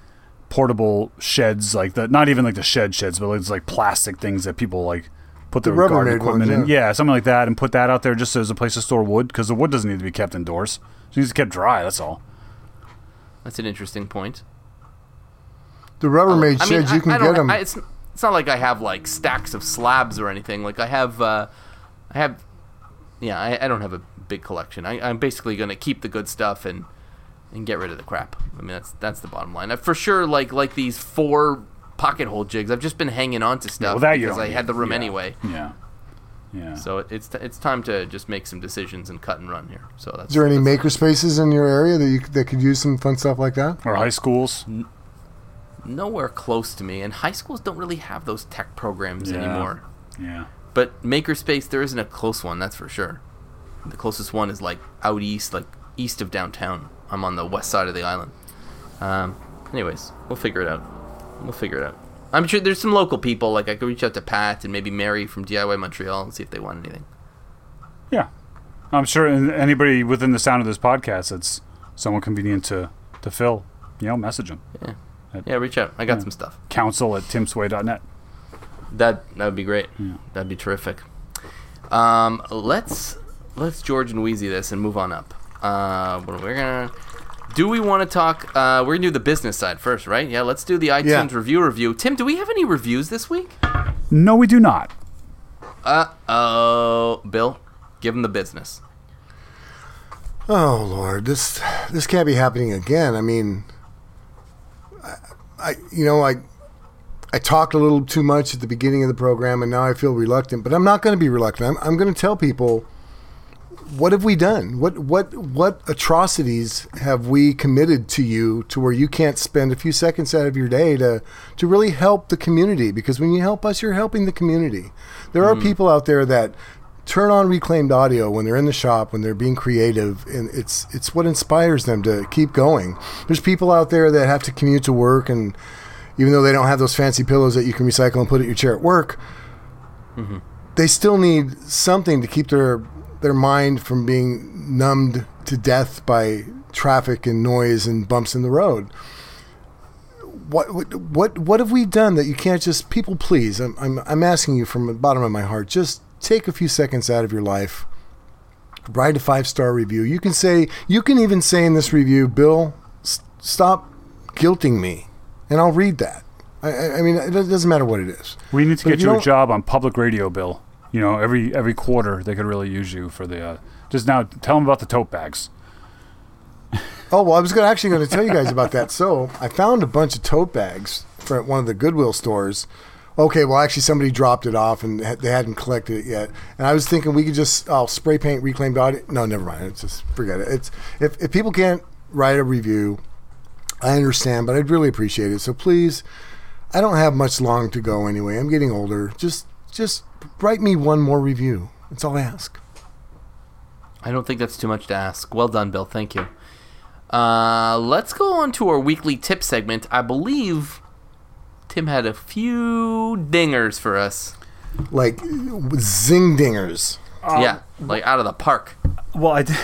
[SPEAKER 4] portable sheds like the not even like the shed sheds, but it's like plastic things that people like put the,
[SPEAKER 3] Rubbermaid
[SPEAKER 4] garden equipment
[SPEAKER 3] ones,
[SPEAKER 4] in. Yeah, something like that, and put that out there just as a place to store wood because the wood doesn't need to be kept indoors. It needs to be kept dry. That's all.
[SPEAKER 2] That's an interesting point.
[SPEAKER 3] The Rubbermaid
[SPEAKER 2] I mean,
[SPEAKER 3] sheds,
[SPEAKER 2] I-
[SPEAKER 3] you can
[SPEAKER 2] I
[SPEAKER 3] get them.
[SPEAKER 2] I, it's it's not like I have like stacks of slabs or anything. Like I have, uh, I have, yeah, I, I don't have a big collection. I, I'm basically gonna keep the good stuff and and get rid of the crap. I mean, that's that's the bottom line. I, for sure, like like these four pocket hole jigs. I've just been hanging on to stuff
[SPEAKER 4] well, that
[SPEAKER 2] because I
[SPEAKER 4] need.
[SPEAKER 2] had the room
[SPEAKER 4] Yeah.
[SPEAKER 2] anyway.
[SPEAKER 4] Yeah. Yeah.
[SPEAKER 2] So it, it's it's time to just make some decisions and cut and run here. So that's
[SPEAKER 3] Is there any
[SPEAKER 2] that's-
[SPEAKER 3] maker spaces in your area that you that could use some fun stuff like that?
[SPEAKER 4] or high schools.
[SPEAKER 2] nowhere close to me, and high schools don't really have those tech programs
[SPEAKER 4] Yeah.
[SPEAKER 2] anymore.
[SPEAKER 4] Yeah.
[SPEAKER 2] But Makerspace, there isn't a close one, that's for sure. The closest one is like out east, like east of downtown. I'm on the west side of the island. Um, anyways, we'll figure it out. We'll figure it out. I'm sure there's some local people, like I could reach out to Pat and maybe Mary from DIY Montreal and see if they want anything.
[SPEAKER 4] Yeah, I'm sure anybody within the sound of this podcast that's somewhat convenient to to Phil, you know, message them.
[SPEAKER 2] Yeah, Yeah, reach out. I got
[SPEAKER 4] Yeah.
[SPEAKER 2] some stuff.
[SPEAKER 4] Council at timsway.net.
[SPEAKER 2] That that would be great. That'd be terrific. Um, let's let's George and Weezy this and move on up. Uh, what we're gonna do we want to talk? Uh, we're gonna do the business side first, right? Yeah, let's do the iTunes
[SPEAKER 3] Yeah.
[SPEAKER 2] review review. Tim, do we have any reviews this week?
[SPEAKER 4] No, we do not.
[SPEAKER 2] Uh oh, Bill, give him the business.
[SPEAKER 3] Oh Lord, this this can't be happening again. I mean, I, I you know I I talked a little too much at the beginning of the program, and now I feel reluctant. But I'm not going to be reluctant. I'm, I'm going to tell people what have we done? What what what atrocities have we committed to you to where you can't spend a few seconds out of your day to to really help the community? Because when you help us, you're helping the community. There are hmm. people out there that turn on reclaimed audio when they're in the shop when they're being creative and it's it's what inspires them to keep going there's people out there that have to commute to work and even though they don't have those fancy pillows that you can recycle and put at your chair at work mm-hmm. they still need something to keep their their mind from being numbed to death by traffic and noise and bumps in the road. What what what, have we done that you can't just people please I'm, I'm i'm asking you from the bottom of my heart just take a few seconds out of your life write a five star review. You can say you can even say in this review bill stop guilting me and i'll read that. I- I, I mean it doesn't matter what it is.
[SPEAKER 4] We need to
[SPEAKER 3] But
[SPEAKER 4] get
[SPEAKER 3] you
[SPEAKER 4] you a job on public radio, Bill. You know, every every quarter they could really use you for the. Uh, just now, tell them about the tote bags.
[SPEAKER 3] Oh well, I was gonna, actually going to tell you guys about that. So I found a bunch of tote bags from one of the Goodwill stores. Okay, well actually somebody dropped it off and they hadn't collected it yet. And I was thinking we could just oh, spray paint reclaimed audio. No, never mind. It's just forget it. It's if if people can't write a review, I understand, but I'd really appreciate it. So please, I don't have much long to go anyway. I'm getting older. Just just write me one more review. That's all I ask.
[SPEAKER 2] I don't think that's too much to ask. Well done, Bill. Thank you. Uh, let's go on to our weekly tip segment. I believe Tim had a few dingers for us.
[SPEAKER 3] Like zing dingers.
[SPEAKER 2] yeah, like out of the park.
[SPEAKER 4] Well, I, did,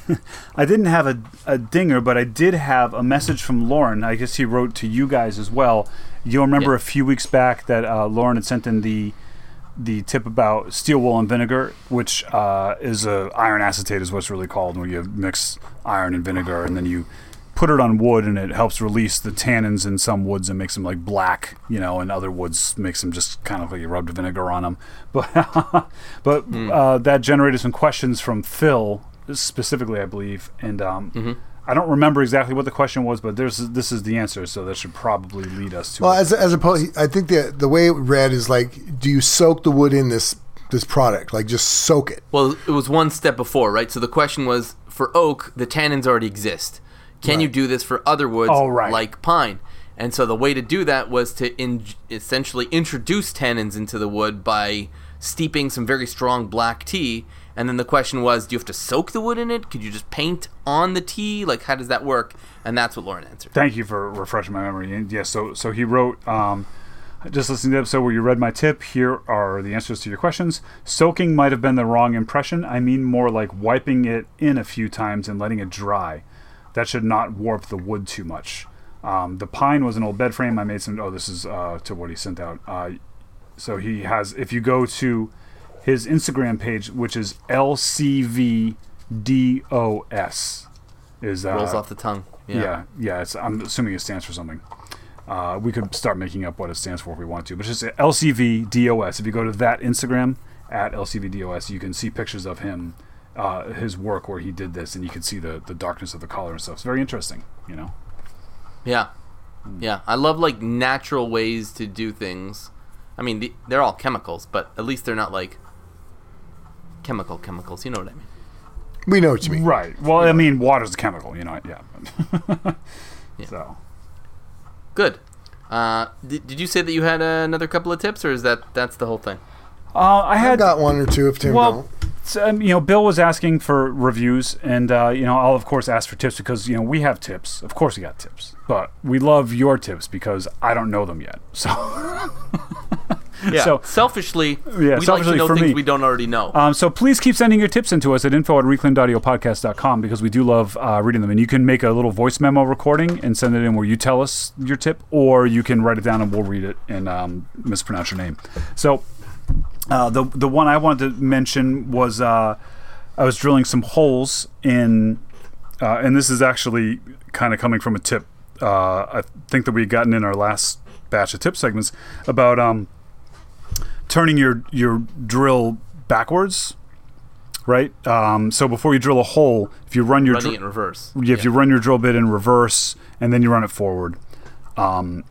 [SPEAKER 4] I didn't have a, a dinger, but I did have a message from Lauren. I guess he wrote to you guys as well. You'll remember
[SPEAKER 2] Yeah.
[SPEAKER 4] a few weeks back that uh, Lauren had sent in the the tip about steel wool and vinegar, which uh, is a iron acetate, is what's really called, where you mix iron and vinegar, and then you put it on wood, and it helps release the tannins in some woods and makes them like black, you know, and other woods makes them just kind of like you rubbed vinegar on them. But but uh, that generated some questions from Phil specifically, I believe, and um, I don't remember exactly what the question was, but there's this is the answer, so that should probably lead us to.
[SPEAKER 3] Well,
[SPEAKER 4] it.
[SPEAKER 3] as as opposed, I think the the way it read is like, do you soak the wood in this this product? Like, just soak it.
[SPEAKER 2] Well, it was one step before, right? So the question was for oak, the tannins already exist. Can you do this for other woods
[SPEAKER 4] Oh, right.
[SPEAKER 2] like pine? And so the way to do that was to in- essentially introduce tannins into the wood by steeping some very strong black tea. And then the question was, do you have to soak the wood in it? Could you just paint on the tea? Like, how does that work? And that's what Lauren answered.
[SPEAKER 4] Thank you for refreshing my memory. And yes, so so he wrote. Um, just listening to the episode where you read my tip, here are the answers to your questions. Soaking might have been the wrong impression. I mean more like wiping it in a few times and letting it dry. That should not warp the wood too much. Um, the pine was an old bed frame. I made some. Oh, this is uh, to what he sent out. Uh, so he has. If you go to his Instagram page, which is LCVDOS, is uh,
[SPEAKER 2] Rolls off the tongue. Yeah.
[SPEAKER 4] yeah, yeah. it's, I'm assuming it stands for something. Uh, we could start making up what it stands for if we want to, but it's just LCVDOS. If you go to that Instagram at LCVDOS, you can see pictures of him, uh, his work where he did this, and you can see the, the darkness of the color and stuff. It's very interesting, you know.
[SPEAKER 2] Yeah. Yeah. I love like natural ways to do things. I mean, the, they're all chemicals, but at least they're not like chemical chemicals. You know what I mean?
[SPEAKER 3] We know what you mean.
[SPEAKER 4] Right. Well, I mean, water's a chemical, you know. Yeah. So.
[SPEAKER 2] Good. Uh, did, did you say that you had uh, another couple of tips, or is that that's the whole thing?
[SPEAKER 4] Uh, I
[SPEAKER 3] I've
[SPEAKER 4] had
[SPEAKER 3] got one or two if Tim
[SPEAKER 4] Well,
[SPEAKER 3] don't.
[SPEAKER 4] so, um, you know, Bill was asking for reviews, and uh, you know, I'll of course ask for tips because you know we have tips. Of course, we got tips, but we love your tips because I don't know them yet. So,
[SPEAKER 2] Yeah.
[SPEAKER 4] So-
[SPEAKER 2] selfishly,
[SPEAKER 4] Yeah,
[SPEAKER 2] we like
[SPEAKER 4] selfishly
[SPEAKER 2] to know
[SPEAKER 4] for
[SPEAKER 2] things
[SPEAKER 4] me.
[SPEAKER 2] we don't already know.
[SPEAKER 4] um, so please keep sending your tips into us at info at reclaimedaudiopodcast.com because we do love uh, reading them. And you can make a little voice memo recording and send it in where you tell us your tip, or you can write it down and we'll read it and um, mispronounce your name. So uh, the the one I wanted to mention was uh, I was drilling some holes in, uh, and this is actually kind of coming from a tip. Uh, I think that we had gotten in our last batch of tip segments about um, turning your your drill backwards, right? Um, so before you drill a hole, if you run your
[SPEAKER 2] Running
[SPEAKER 4] dr-
[SPEAKER 2] in reverse.
[SPEAKER 4] yeah, if you run your drill bit in reverse and then you run it forward, um,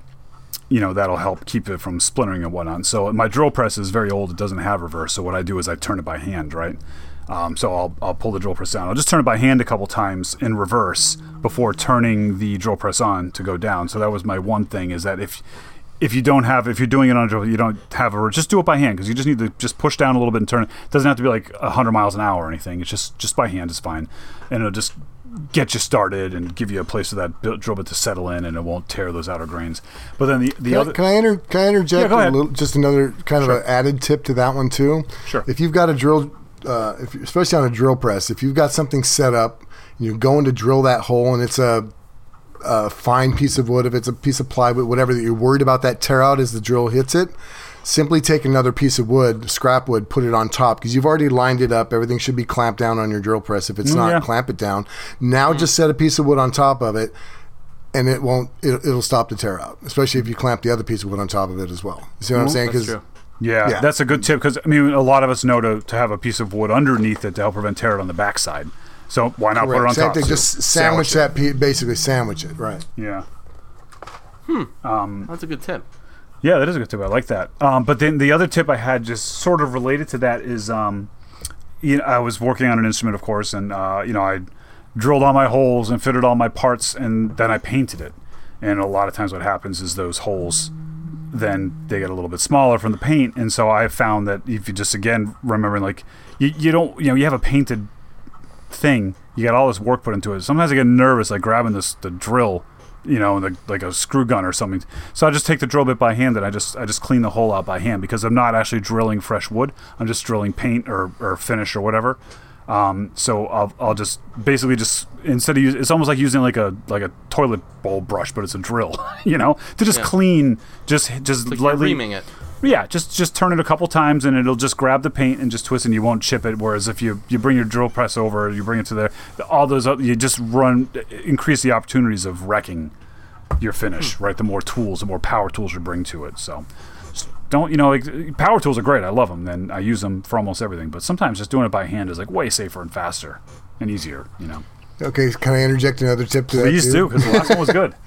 [SPEAKER 4] you know that'll help keep it from splintering and whatnot. So my drill press is very old; it doesn't have reverse. So what I do is I turn it by hand, right? Um, so I'll, I'll pull the drill press down. I'll just turn it by hand a couple times in reverse before turning the drill press on to go down. So that was my one thing is that if if you don't have if you're doing it on a drill, you don't have a just do it by hand because you just need to just push down a little bit and turn it. it doesn't have to be like hundred miles an hour or anything. It's just just by hand is fine, and it'll just get you started and give you a place for that drill bit to settle in, and it won't tear those outer grains. But then the the
[SPEAKER 3] Can,
[SPEAKER 4] other
[SPEAKER 3] I, can I inter, can I interject
[SPEAKER 4] Yeah,
[SPEAKER 3] a little, just another kind of an added tip to that one too?
[SPEAKER 4] Sure.
[SPEAKER 3] If you've got a drill, uh, if, especially on a drill press, if you've got something set up, you're going to drill that hole, and it's a, a fine piece of wood, if it's a piece of plywood, whatever that you're worried about that tear out as the drill hits it. Simply take another piece of wood, scrap wood, put it on top because you've already lined it up. Everything should be clamped down on your drill press. If it's not,
[SPEAKER 4] Mm, yeah.
[SPEAKER 3] clamp it down. Now just set a piece of wood on top of it and it won't it, it'll stop the tear out especially if you clamp the other piece of wood on top of it as well you see what i'm saying
[SPEAKER 2] That's
[SPEAKER 3] 'Cause-
[SPEAKER 2] true.
[SPEAKER 4] Yeah,
[SPEAKER 3] Yeah.
[SPEAKER 4] that's a good tip because I mean a lot of us know to, to have a piece of wood underneath it to help prevent tear it on the backside. So why not put it on.
[SPEAKER 3] Same
[SPEAKER 4] top?
[SPEAKER 3] thing,
[SPEAKER 4] So
[SPEAKER 3] just sandwich,
[SPEAKER 4] it.
[SPEAKER 3] that piece basically sandwich it right
[SPEAKER 4] Yeah, Hmm.
[SPEAKER 2] That's a good tip.
[SPEAKER 4] yeah, that is a good tip. I like that. Um, but then the other tip I had, just sort of related to that, is um, you know, I was working on an instrument, of course, and uh, you know I drilled all my holes and fitted all my parts, and then I painted it. And a lot of times, what happens is those holes then they get a little bit smaller from the paint. And so I found that if you just again remembering like you, you don't you know you have a painted thing, you got all this work put into it. Sometimes I get nervous like grabbing this the drill, you know, the, like a screw gun or something. So I just take the drill bit by hand and I just I just clean the hole out by hand because I'm not actually drilling fresh wood. I'm just drilling paint or, or finish or whatever. Um, so I'll, I'll just basically just instead of use, it's almost like using like a like a toilet bowl brush, but it's a drill, you know, to just
[SPEAKER 2] Yeah.
[SPEAKER 4] clean, just just
[SPEAKER 2] Like
[SPEAKER 4] lightly,
[SPEAKER 2] reaming it.
[SPEAKER 4] Yeah, just just turn it a couple times and it'll just grab the paint and just twist and you won't chip it. Whereas if you you bring your drill press over, you bring it to there, all those you just run increase the opportunities of wrecking your finish. Hmm. Right, the more tools, the more power tools you bring to it. So. Don't you know? Like, power tools are great. I love them, and I use them for almost everything. But sometimes just doing it by hand is like way safer and faster and easier. You know.
[SPEAKER 3] okay can i interject another tip to that
[SPEAKER 4] Please do because the last one was good.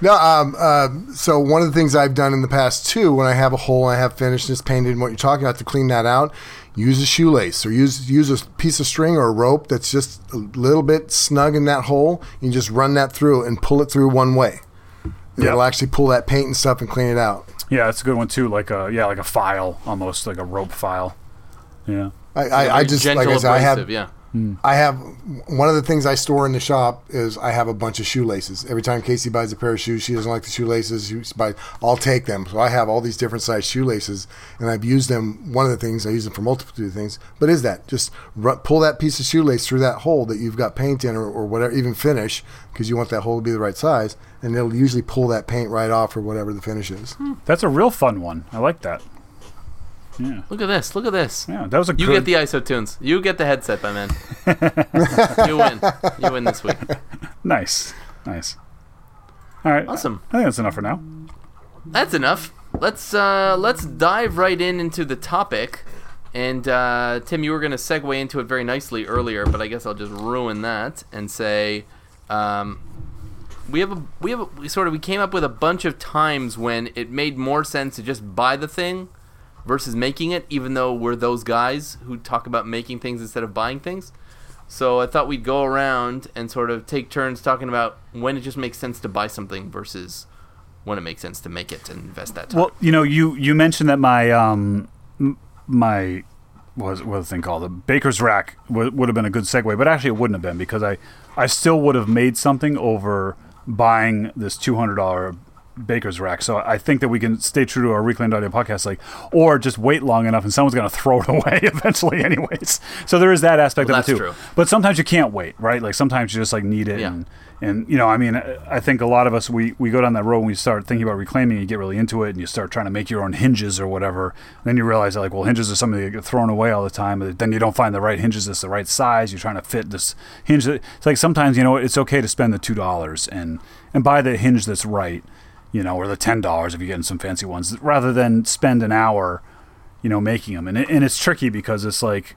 [SPEAKER 3] No, um, uh, so one of the things I've done in the past too, when I have a hole and I have finished and it's painted and what you're talking about to clean that out, use a shoelace or use use a piece of string or a rope that's just a little bit snug in that hole. You just run that through and pull it through one way.
[SPEAKER 4] Yeah.
[SPEAKER 3] It'll actually pull that paint and stuff and clean it out.
[SPEAKER 4] Yeah, that's a good one too. Like a yeah, like a file almost like a rope file. Yeah.
[SPEAKER 3] I, I, I just like I said, I have
[SPEAKER 2] abrasive, yeah.
[SPEAKER 3] I have one of the things I store in the shop is I have a bunch of shoelaces. Every time Casey buys a pair of shoes, she doesn't like the shoelaces. She buys, I'll take them. So I have all these different size shoelaces, and I've used them. One of the things I use them for multitude of things, but is that just ru- pull that piece of shoelace through that hole that you've got paint in, or, or whatever, even finish because you want that hole to be the right size, and it'll usually pull that paint right off or whatever the finish is. Hmm.
[SPEAKER 4] That's a real fun one. I like that. Yeah.
[SPEAKER 2] Look at this. Look at this.
[SPEAKER 4] Yeah, that was a
[SPEAKER 2] You
[SPEAKER 4] good
[SPEAKER 2] get the ISOtunes. You get the headset, my man. you win. You win this week.
[SPEAKER 4] nice. Nice. All right.
[SPEAKER 2] Awesome.
[SPEAKER 4] I think that's enough for now.
[SPEAKER 2] That's enough. Let's uh, let's dive right in into the topic. And uh, Tim, you were going to segue into it very nicely earlier, but I guess I'll just ruin that and say um, we have a we have a, we sort of we came up with a bunch of times when it made more sense to just buy the thing versus making it, even though we're those guys who talk about making things instead of buying things. So I thought we'd go around and sort of take turns talking about when it just makes sense to buy something versus when it makes sense to make it and invest that time.
[SPEAKER 4] Well, you know, you you mentioned that my um my what was what was the thing called the baker's rack w- would have been a good segue, but actually it wouldn't have been because I I still would have made something over buying this two hundred dollar baker's rack. So I think that we can stay true to our reclaimed audio podcast, like or just wait long enough and someone's going to throw it away eventually, anyways. So there is that aspect
[SPEAKER 2] Well,
[SPEAKER 4] of it too.
[SPEAKER 2] true.
[SPEAKER 4] But sometimes you can't wait, right? Like sometimes you just like need it
[SPEAKER 2] Yeah.
[SPEAKER 4] and and you know, I mean, I think a lot of us we we go down that road and we start thinking about reclaiming. You get really into it, and you start trying to make your own hinges or whatever. then you realize that like, well, hinges are something that get thrown away all the time. But then you don't find the right hinges that's the right size. You're trying to fit this hinge. It's like sometimes you know it's okay to spend the two dollars and and buy the hinge that's right, you know, or the ten dollars if you're getting some fancy ones, rather than spend an hour, you know, making them. And it, and it's tricky because it's like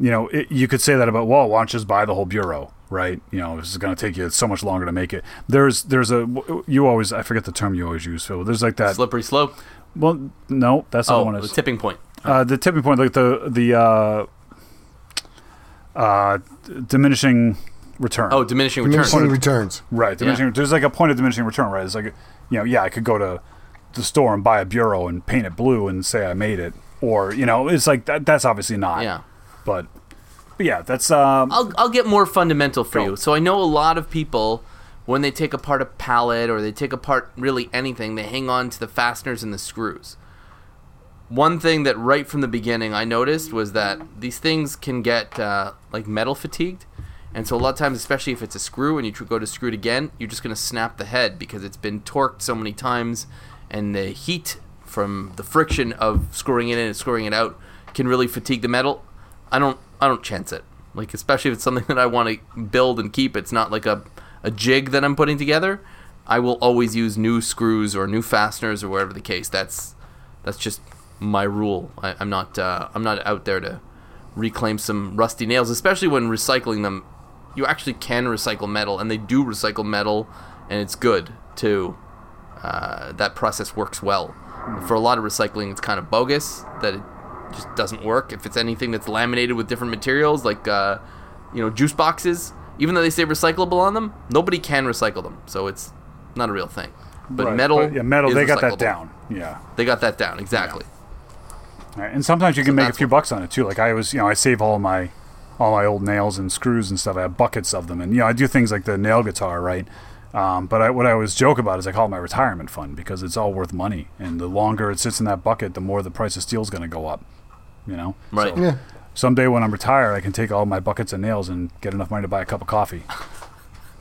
[SPEAKER 4] you know, it, you could say that about, well, why don't you just buy the whole bureau, right? You know, this is going to take you so much longer to make it. There's, there's a, you always, I forget the term you always use, Phil. There's like that.
[SPEAKER 2] Slippery slope.
[SPEAKER 4] Well, no, that's not
[SPEAKER 2] Oh,
[SPEAKER 4] the one.
[SPEAKER 2] the tipping point.
[SPEAKER 4] uh, the tipping point, like the, the, uh, uh, diminishing return.
[SPEAKER 2] Oh, diminishing returns.
[SPEAKER 3] Diminishing returns.
[SPEAKER 4] right. Diminishing. There's like a point of diminishing return, right? It's like, you know, yeah, I could go to the store and buy a bureau and paint it blue and say I made it, or you know, it's like that. That's obviously not.
[SPEAKER 2] Yeah.
[SPEAKER 4] But, but yeah, that's um.
[SPEAKER 2] I'll, I'll get more fundamental for
[SPEAKER 4] Go.
[SPEAKER 2] you. So I know a lot of people, when they take apart a pallet or they take apart really anything, they hang on to the fasteners and the screws. One thing that right from the beginning I noticed was that these things can get uh, like metal fatigued. And so a lot of times, especially if it's a screw and you go to screw it again, you're just going to snap the head because it's been torqued so many times and the heat from the friction of screwing it in and screwing it out can really fatigue the metal. I don't I don't chance it. Like especially if it's something that I want to build and keep. It's not like a a jig that I'm putting together. I will always use new screws or new fasteners or whatever the case. That's that's just my rule. I, I'm not uh, I'm not out there to reclaim some rusty nails, especially when recycling them. You actually can recycle metal, and they do recycle metal, and it's good too. Uh, that process works well. For a lot of recycling, it's kind of bogus that it just doesn't work. If it's anything that's laminated with different materials, like uh, you know juice boxes, even though they say recyclable on them, nobody can recycle them, so it's not a real thing. But
[SPEAKER 4] right,
[SPEAKER 2] metal,
[SPEAKER 4] but, yeah, metal. They got that down. Yeah.
[SPEAKER 2] They got that down exactly.
[SPEAKER 4] Right. And sometimes you can make a few bucks on it too. Like I was, you know, I save all my all my old nails and screws and stuff. I have buckets of them, and you know, I do things like the nail guitar, right? Um, but I, what I always joke about is I call it my retirement fund because it's all worth money, and the longer it sits in that bucket, the more the price of steel is going to go up. You know,
[SPEAKER 2] Right.
[SPEAKER 4] So
[SPEAKER 3] Yeah.
[SPEAKER 4] someday when I'm retired, I can take all my buckets of nails and get enough money to buy a cup of coffee,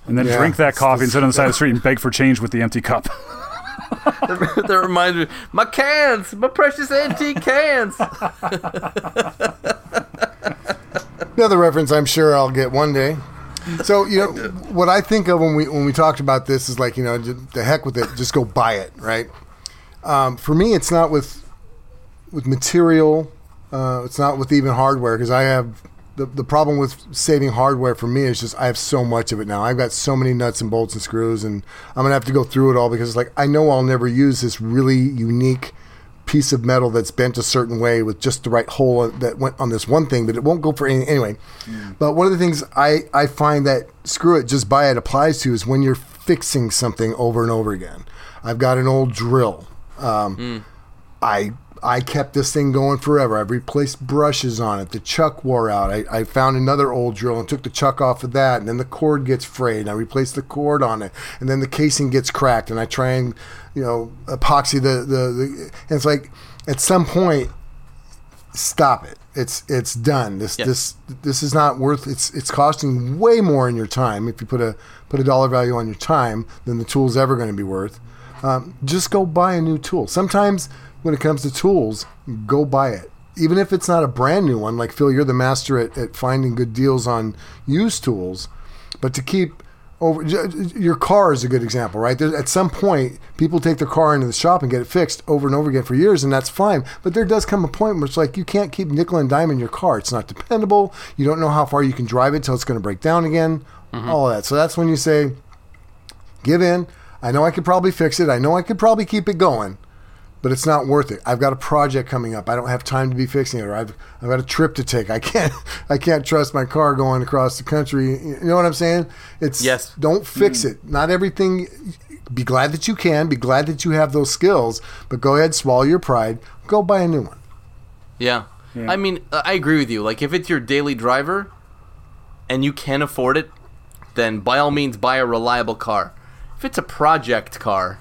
[SPEAKER 4] and then
[SPEAKER 3] Yeah,
[SPEAKER 4] drink that coffee and sit on the side of the street and beg for change with the empty cup.
[SPEAKER 2] that reminds me, my cans, my precious antique cans.
[SPEAKER 3] Another reference I'm sure I'll get one day. So you know what I think of when we when we talked about this is like you know the heck with it, just go buy it, right? Um, for me, it's not with with material. Uh, it's not with even hardware because I have the the problem with saving hardware for me is just I have so much of it now. I've got so many nuts and bolts and screws, and I'm gonna have to go through it all because it's like I know I'll never use this really unique piece of metal that's bent a certain way with just the right hole that went on this one thing, but it won't go for any anyway. But one of the things I, I find that screw it, just buy it applies to is when you're fixing something over and over again. I've got an old drill. Um, I I kept this thing going forever. I've replaced brushes on it. The chuck wore out. I, I found another old drill and took the chuck off of that, and then the cord gets frayed. And I replaced the cord on it, and then the casing gets cracked, and I try and you know epoxy the the. the and it's like at some point, stop it. It's it's done. This
[SPEAKER 2] Yeah.
[SPEAKER 3] this this is not worth. It's it's costing way more in your time if you put a put a dollar value on your time than the tool's ever going to be worth. Um, just go buy a new tool. Sometimes when it comes to tools, go buy it. Even if it's not a brand new one, like Phil, you're the master at, at finding good deals on used tools. But to keep over, your car is a good example, right? There, at some point, people take their car into the shop and get it fixed over and over again for years, and that's fine. But there does come a point where it's like you can't keep nickel and dime in your car. It's not dependable. You don't know how far you can drive it till it's going to break down again. Mm-hmm. All of that. So that's when you say, give in. I know I could probably fix it. I know I could probably keep it going, but it's not worth it. I've got a project coming up. I don't have time to be fixing it, or I've I've got a trip to take. I can't I can't trust my car going across the country. You know what I'm saying? It's
[SPEAKER 2] Yes.
[SPEAKER 3] Don't fix mm. it. Not everything. Be glad that you can. Be glad that you have those skills. But go ahead, swallow your pride. Go buy a new one.
[SPEAKER 2] Yeah. I mean, I agree with you. Like, if it's your daily driver and you can't afford it, then by all means buy a reliable car. If it's a project car,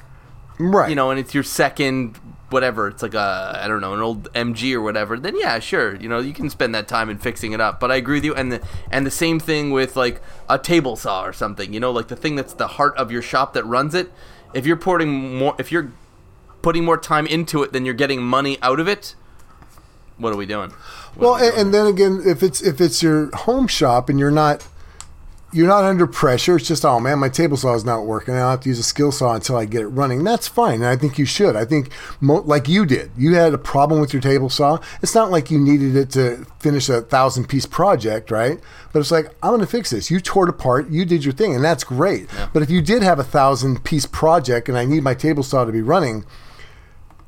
[SPEAKER 3] Right.
[SPEAKER 2] you know, and it's your second whatever, it's like a I don't know, an old MG or whatever, then yeah, sure, you know, you can spend that time in fixing it up. But I agree with you and the and the same thing with like a table saw or something, you know, like the thing that's the heart of your shop that runs it. If you're putting more if you're putting more time into it than you're getting money out of it, what are we doing? What
[SPEAKER 3] Well,
[SPEAKER 2] we doing?
[SPEAKER 3] and then again, if it's if it's your home shop and you're not you're not under pressure, it's just oh man, my table saw is not working. I'll have to use a skill saw until I get it running. That's fine, and I think you should. I think mo- like you did, you had a problem with your table saw. It's not like you needed it to finish a thousand piece project, right? But it's like I'm going to fix this. You tore it apart, you did your thing, and that's great. But if you did have a thousand piece project and I need my table saw to be running,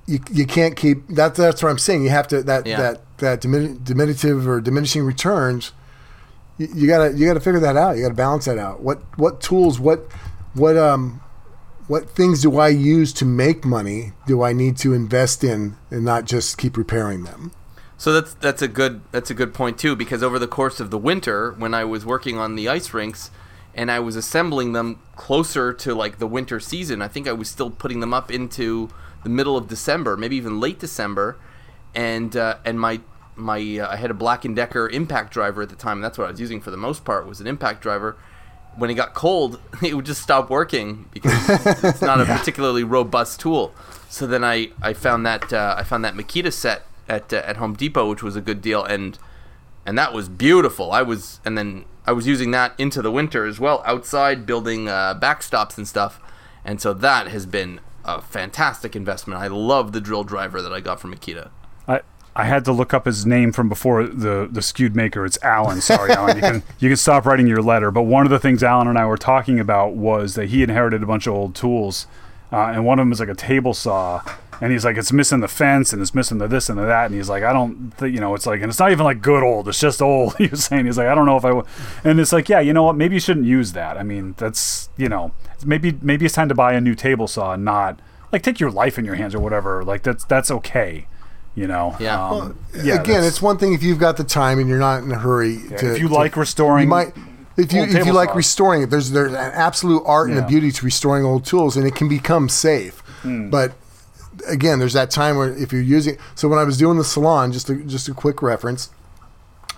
[SPEAKER 3] you, you can't keep that. That's what I'm saying. You have to that
[SPEAKER 2] Yeah.
[SPEAKER 3] that that dimin- diminutive or diminishing returns. You, you gotta you gotta figure that out. You gotta balance that out. What what tools what what um what things do I use to make money? Do I need to invest in and not just keep repairing them?
[SPEAKER 2] So that's that's a good that's a good point too because over the course of the winter when I was working on the ice rinks and I was assembling them closer to like the winter season, I think I was still putting them up into the middle of December, maybe even late December, and uh, and my my uh, I had a Black and Decker impact driver at the time. And that's what I was using for the most part was an impact driver. When it got cold, it would just stop working because it's not a particularly robust tool. So then I, I found that uh, I found that Makita set at uh, at Home Depot, which was a good deal, and and that was beautiful. I was and then I was using that into the winter as well, outside building uh, backstops and stuff, and so that has been a fantastic investment. I love the drill driver that I got from Makita.
[SPEAKER 4] I had to look up his name from before the the skewed maker. It's Alan. Sorry, Alan. You can you can stop writing your letter. But one of the things Alan and I were talking about was that he inherited a bunch of old tools, uh, and one of them is like a table saw. And he's like, it's missing the fence, and it's missing the this and the that. And he's like, I don't, th-, you know, it's like, and it's not even like good old. It's just old. He was saying, he's like, I don't know if I. W-. And it's like, yeah, you know what? Maybe you shouldn't use that. I mean, that's you know, maybe maybe it's time to buy a new table saw, and not like take your life in your hands or whatever. Like that's that's okay you know
[SPEAKER 2] yeah,
[SPEAKER 4] um,
[SPEAKER 3] yeah again it's one thing if you've got the time and you're not in a hurry
[SPEAKER 4] yeah,
[SPEAKER 3] to
[SPEAKER 4] if you
[SPEAKER 3] to,
[SPEAKER 4] like restoring
[SPEAKER 3] you might if you if you like
[SPEAKER 4] saws.
[SPEAKER 3] restoring it there's there's an absolute art and a beauty to restoring old tools and it can become safe
[SPEAKER 4] Hmm.
[SPEAKER 3] but again there's that time where if you're using so when i was doing the salon just a, just a quick reference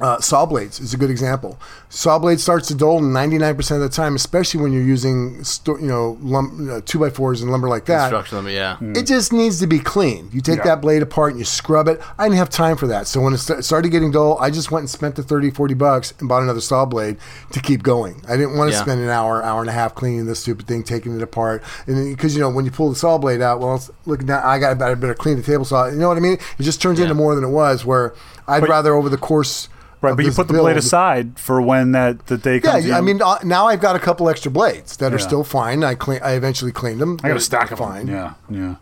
[SPEAKER 3] uh, saw blades is a good example. Saw blade starts to dull 99% of the time, especially when you're using sto- you know lum- uh, two by fours and lumber like that.
[SPEAKER 2] Construction them, yeah.
[SPEAKER 3] It just needs to be cleaned. You take
[SPEAKER 4] Yeah.
[SPEAKER 3] that blade apart and you scrub it. I didn't have time for that. So when it sta- started getting dull, I just went and spent the 30, 40 bucks and bought another saw blade to keep going. I didn't want to
[SPEAKER 2] Yeah.
[SPEAKER 3] spend an hour, hour and a half cleaning this stupid thing, taking it apart. And because, you know, when you pull the saw blade out, well, it's, look, now I got I better clean the table saw. You know what I mean? It just turns into more than it was, where I'd
[SPEAKER 4] But-
[SPEAKER 3] rather over the course.
[SPEAKER 4] Right but you
[SPEAKER 3] this
[SPEAKER 4] put the blade aside for when that the day comes.
[SPEAKER 3] Yeah,
[SPEAKER 4] comes
[SPEAKER 3] I mean, uh, now I've got a couple extra blades that are still fine. I clean. I eventually cleaned them.
[SPEAKER 4] i got a stack of
[SPEAKER 3] fine.
[SPEAKER 4] them yeah yeah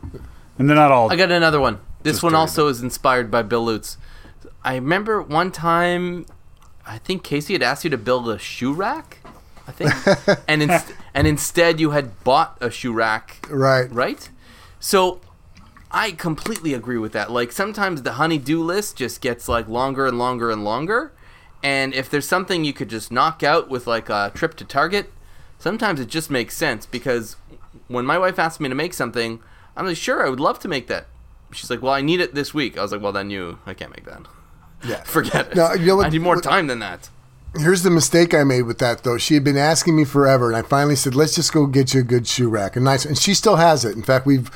[SPEAKER 4] and they're not all
[SPEAKER 2] I got another one. This one
[SPEAKER 4] dirty.
[SPEAKER 2] also is inspired by Bill Lutz. I remember one time, I think Casey had asked you to build a shoe rack. I think, and inst- and instead you had bought a shoe rack,
[SPEAKER 3] Right.
[SPEAKER 2] right? So I completely agree with that. Like sometimes the honey-do list just gets like longer and longer and longer, and if there's something you could just knock out with like a trip to Target, sometimes it just makes sense because when my wife asked me to make something, I'm like, sure, I would love to make that. She's like, well, I need it this week. I was like, well, then you, I can't make that.
[SPEAKER 3] Yeah.
[SPEAKER 2] Forget it.
[SPEAKER 3] No, you know what-
[SPEAKER 2] I need more
[SPEAKER 3] what-
[SPEAKER 2] time than that.
[SPEAKER 3] Here's the mistake I made with that though. She had been asking me forever, and I finally said, "Let's just go get you a good shoe rack." And nice, and she still has it. In fact, we've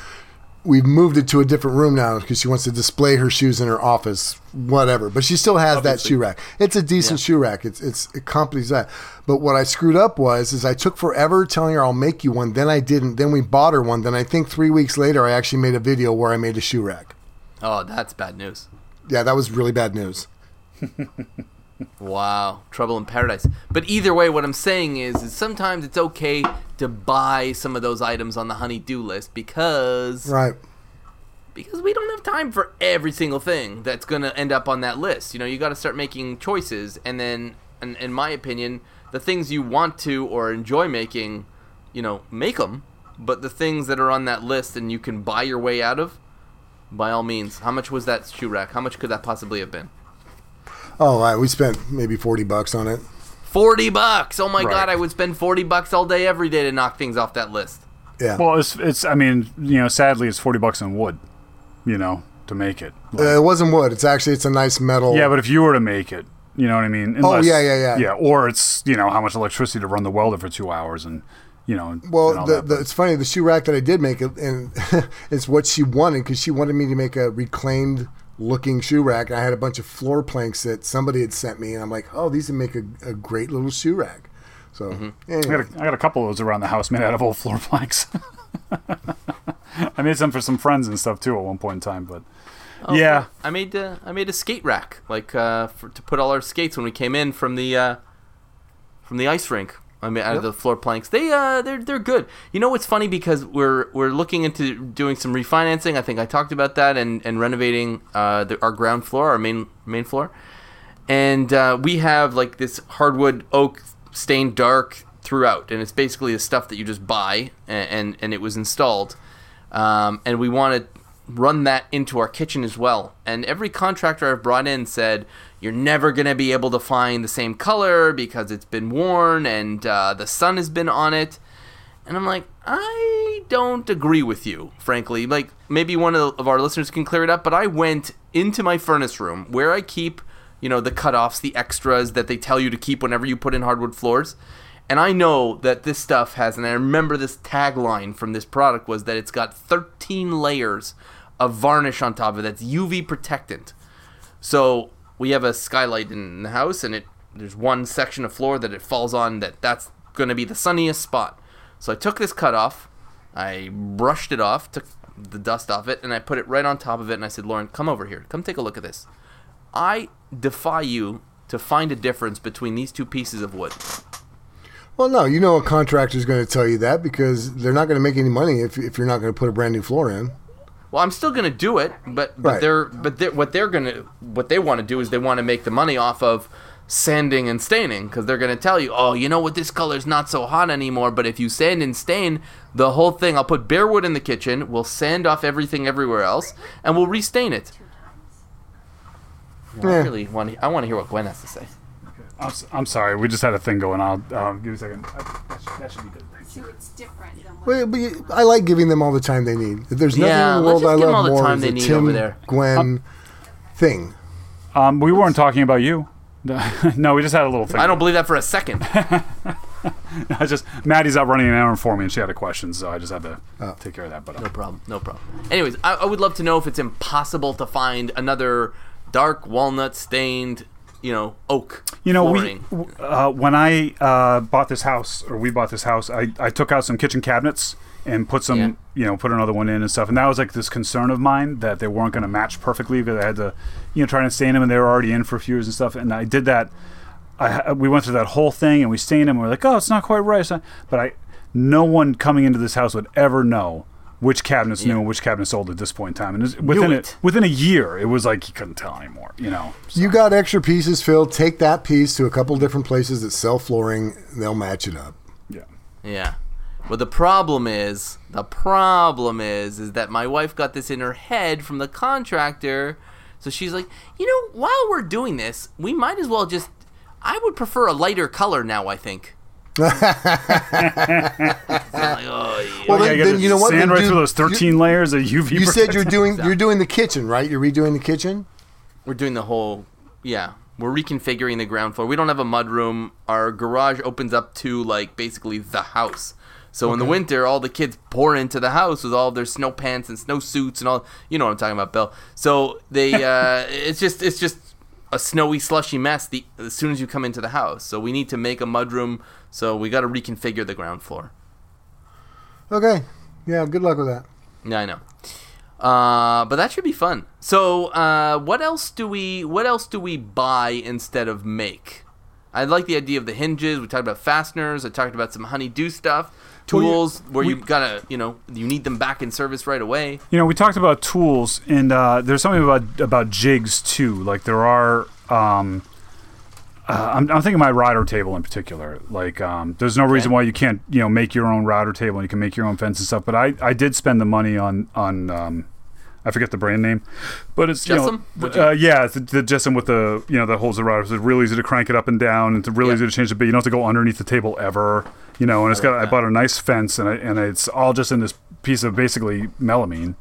[SPEAKER 3] we've moved it to a different room now because she wants to display her shoes in her office, whatever. But she still has that shoe rack. It's a decent shoe rack. It's it's it accompanies that. But what I screwed up was is I took forever telling her I'll make you one. Then I didn't. Then we bought her one. Then I think three weeks later I actually made a video where I made a shoe rack.
[SPEAKER 2] Oh, that's bad news.
[SPEAKER 3] Yeah, that was really bad news.
[SPEAKER 2] Wow, trouble in paradise. But either way, what I'm saying is, is sometimes it's okay to buy some of those items on the honey-do list because
[SPEAKER 3] Right.
[SPEAKER 2] because we don't have time for every single thing that's going to end up on that list. You know, you got to start making choices, and then, in, in my opinion, the things you want to or enjoy making, you know, make them. But the things that are on that list and you can buy your way out of, by all means. How much was that shoe rack? How much could that possibly have been?
[SPEAKER 3] Oh, right. We spent maybe forty bucks on it.
[SPEAKER 2] 40 bucks. Oh my
[SPEAKER 4] Right.
[SPEAKER 2] god, I would spend 40 bucks all day every day to knock things off that list.
[SPEAKER 3] Yeah.
[SPEAKER 4] well it's it's i mean you know sadly it's 40 bucks in wood you know to make it Like-
[SPEAKER 3] Uh, it wasn't wood. It's actually it's a nice metal.
[SPEAKER 4] yeah but if you were to make it you know what i mean
[SPEAKER 3] Oh, yeah, yeah, yeah.
[SPEAKER 4] yeah or it's you know how much electricity to run the welder for two hours and you know and- and
[SPEAKER 3] Well, the, the, it's funny. The shoe rack that I did make, it, and it's what she wanted because she wanted me to make a reclaimed looking shoe rack. I had a bunch of floor planks that somebody had sent me, and I'm like, oh, these would make a, a great little shoe rack. So,
[SPEAKER 4] I
[SPEAKER 3] anyway.
[SPEAKER 4] got, a, I got a couple of those around the house made out of old floor planks. I made some for some friends and stuff too at one point in time, but yeah,
[SPEAKER 2] I made uh, I made a skate rack like uh, for, to put all our skates when we came in from the uh, from the ice rink. I mean, out of the floor planks. They uh, they're they're good. You know what's funny because we're we're looking into doing some refinancing. I think I talked about that and and renovating uh, the, our ground floor, our main main floor. and uh, we have like this hardwood oak stained dark throughout, and it's basically the stuff that you just buy, and and, and it was installed, um, and we want to run that into our kitchen as well. And every contractor I've brought in said you're never gonna be able to find the same color because it's been worn and uh, the sun has been on it. And I'm like, I don't agree with you, frankly. Like, maybe one of our listeners can clear it up, but I went into my furnace room where I keep, you know, the cutoffs, the extras that they tell you to keep whenever you put in hardwood floors. And I know that this stuff has, and I remember this tagline from this product was that it's got 13 layers of varnish on top of it that's UV protectant. So we have a skylight in the house, and it there's one section of floor that it falls on that that's going to be the sunniest spot. So I took this cut off, I brushed it off, took the dust off it, and I put it right on top of it. And I said, Lauren, come over here, come take a look at this. I defy you to find a difference between these two pieces of wood.
[SPEAKER 3] Well, no, you know a contractor's going to tell you that because they're not going to make any money if, if you're not going to put a brand new floor in.
[SPEAKER 2] Well, I'm still gonna do it, but but
[SPEAKER 3] Right.
[SPEAKER 2] they're but they're, what they're gonna what they want to do is they want to make the money off of sanding and staining because they're gonna tell you, oh, you know what, this color's not so hot anymore. But if you sand and stain the whole thing, I'll put bare wood in the kitchen. We'll sand off everything everywhere else, and we'll restain it. Well, I really want. To, I want to hear what Gwen has to say.
[SPEAKER 4] I'm, s- I'm sorry. We just had a thing going on. Um, give me a second. I, that, should, that should be good.
[SPEAKER 5] So it's different than what
[SPEAKER 3] Well, but you- I like giving them all the time they need. There's nothing
[SPEAKER 2] Yeah,
[SPEAKER 3] in the world I
[SPEAKER 2] give them all
[SPEAKER 3] love
[SPEAKER 2] the
[SPEAKER 3] more
[SPEAKER 2] than
[SPEAKER 3] the Tim
[SPEAKER 2] over there.
[SPEAKER 3] Gwen thing.
[SPEAKER 4] Um, we weren't talking about you. no, we just had a little thing.
[SPEAKER 2] I don't believe that for a second.
[SPEAKER 4] I just Maddie's out running an errand for me, and she had a question, so I just had to take care of that. But uh,
[SPEAKER 2] No problem. No problem. Anyways, I, I would love to know if it's impossible to find another dark walnut stained, you know, oak.
[SPEAKER 4] You know,
[SPEAKER 2] flooring.
[SPEAKER 4] we uh, when I uh, bought this house, or we bought this house, I, I took out some kitchen cabinets and put some,
[SPEAKER 2] Yeah.
[SPEAKER 4] you know, put another one in and stuff. And that was like this concern of mine that they weren't going to match perfectly because I had to, you know, try and stain them, and they were already in for a few years and stuff. And I did that. I we went through that whole thing, and we stained them. And we are like, oh, it's not quite right. Not- But I, no one coming into this house would ever know which cabinets new and which cabinets old at this point in time. And within
[SPEAKER 2] it.
[SPEAKER 4] a, within a year, it was like you couldn't tell anymore. You know. So-
[SPEAKER 3] You got extra pieces, Phil. Take that piece to a couple different places that sell flooring. They'll match it up.
[SPEAKER 4] yeah.
[SPEAKER 2] Yeah. But the problem is, the problem is, is that my wife got this in her head from the contractor. So she's like, you know, while we're doing this, we might as well just. I would prefer a lighter color now. I think. I'm like, oh, yeah.
[SPEAKER 3] Well, then,
[SPEAKER 4] you
[SPEAKER 3] then you know what?
[SPEAKER 4] Sand
[SPEAKER 3] Then
[SPEAKER 4] right
[SPEAKER 3] do-
[SPEAKER 4] through those
[SPEAKER 3] you-
[SPEAKER 4] 13 layers of UV.
[SPEAKER 3] You said you're
[SPEAKER 4] protection.
[SPEAKER 3] doing you're doing the kitchen, right? You're redoing the kitchen.
[SPEAKER 2] We're doing the whole. Yeah, we're reconfiguring the ground floor. We don't have a mud room. Our garage opens up to like basically the house. So in the winter, all the kids pour into the house with all their snow pants and snow suits and all. You know what I'm talking about, Bill. So they, uh, it's just, it's just a snowy, slushy mess. The as soon as you come into the house, so we need to make a mud room. So we got to reconfigure the ground floor.
[SPEAKER 3] Okay. Yeah. Good luck with that.
[SPEAKER 2] Yeah, I know. Uh, but that should be fun. So, uh, what else do we what else do we buy instead of make? I like the idea of the hinges. We talked about fasteners. I talked about some honey-do stuff,
[SPEAKER 3] Well,
[SPEAKER 2] tools where
[SPEAKER 4] we-
[SPEAKER 2] you gotta, you know, you need them back in service right away.
[SPEAKER 4] You know, we talked about tools, and uh, there's something about about jigs too. Like there are. Um, uh, I'm, I'm thinking my router table in particular. Like, um, there's no reason why you can't, you know, make your own router table and you can make your own fence and stuff. But I, I did spend the money on on um, I forget the brand name, but it's you know,
[SPEAKER 2] JessEm?
[SPEAKER 4] Uh, yeah, it's the, the JessEm with the you know that holds the router. So it's really easy to crank it up and down, it's really
[SPEAKER 2] Yeah.
[SPEAKER 4] easy to change the bit. You don't have to go underneath the table ever. You know, and it's got. I bought a nice fence, and I, and it's all just in this piece of basically melamine.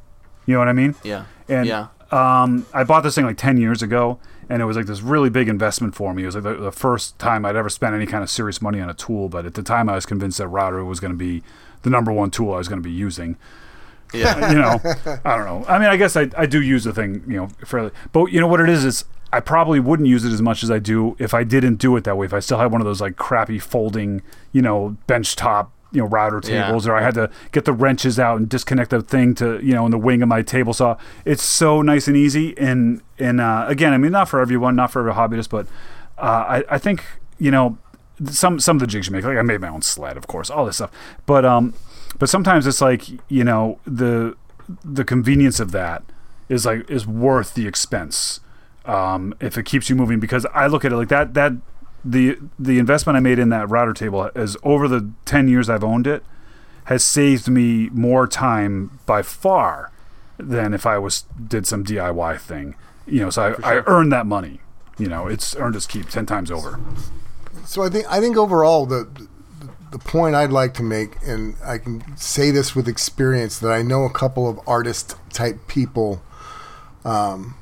[SPEAKER 4] You know what I mean?
[SPEAKER 2] Yeah,
[SPEAKER 4] And
[SPEAKER 2] yeah,
[SPEAKER 4] um, I bought this thing like 10 years ago, and it was like this really big investment for me. It was like the, the first time I'd ever spent any kind of serious money on a tool, but at the time I was convinced that router was going to be the number one tool I was going to be using.
[SPEAKER 2] Yeah.
[SPEAKER 4] You know, I don't know. I mean, I guess I, I do use the thing, you know, fairly. But you know what it is? Is I probably wouldn't use it as much as I do if I didn't do it that way. If I still had one of those like crappy folding, you know, bench top, you know, router
[SPEAKER 2] Yeah.
[SPEAKER 4] tables, or I had to get the wrenches out and disconnect the thing to, you know, in the wing of my table saw. It's so nice and easy. And and uh, again, I mean, not for everyone, not for every hobbyist, but uh, I I think you know some some of the jigs you make. Like I made my own sled, of course, all this stuff. But um, but sometimes it's like you know the the convenience of that is like is worth the expense um, if it keeps you moving. Because I look at it like that. That the the investment I made in that router table is over the ten years I've owned it has saved me more time by far than if I was did some DIY thing. You know, so I, I earned that money. You know, it's earned its keep ten times over.
[SPEAKER 3] So I think I think overall the the point I'd like to make, and I can say this with experience, that I know a couple of artist type people um,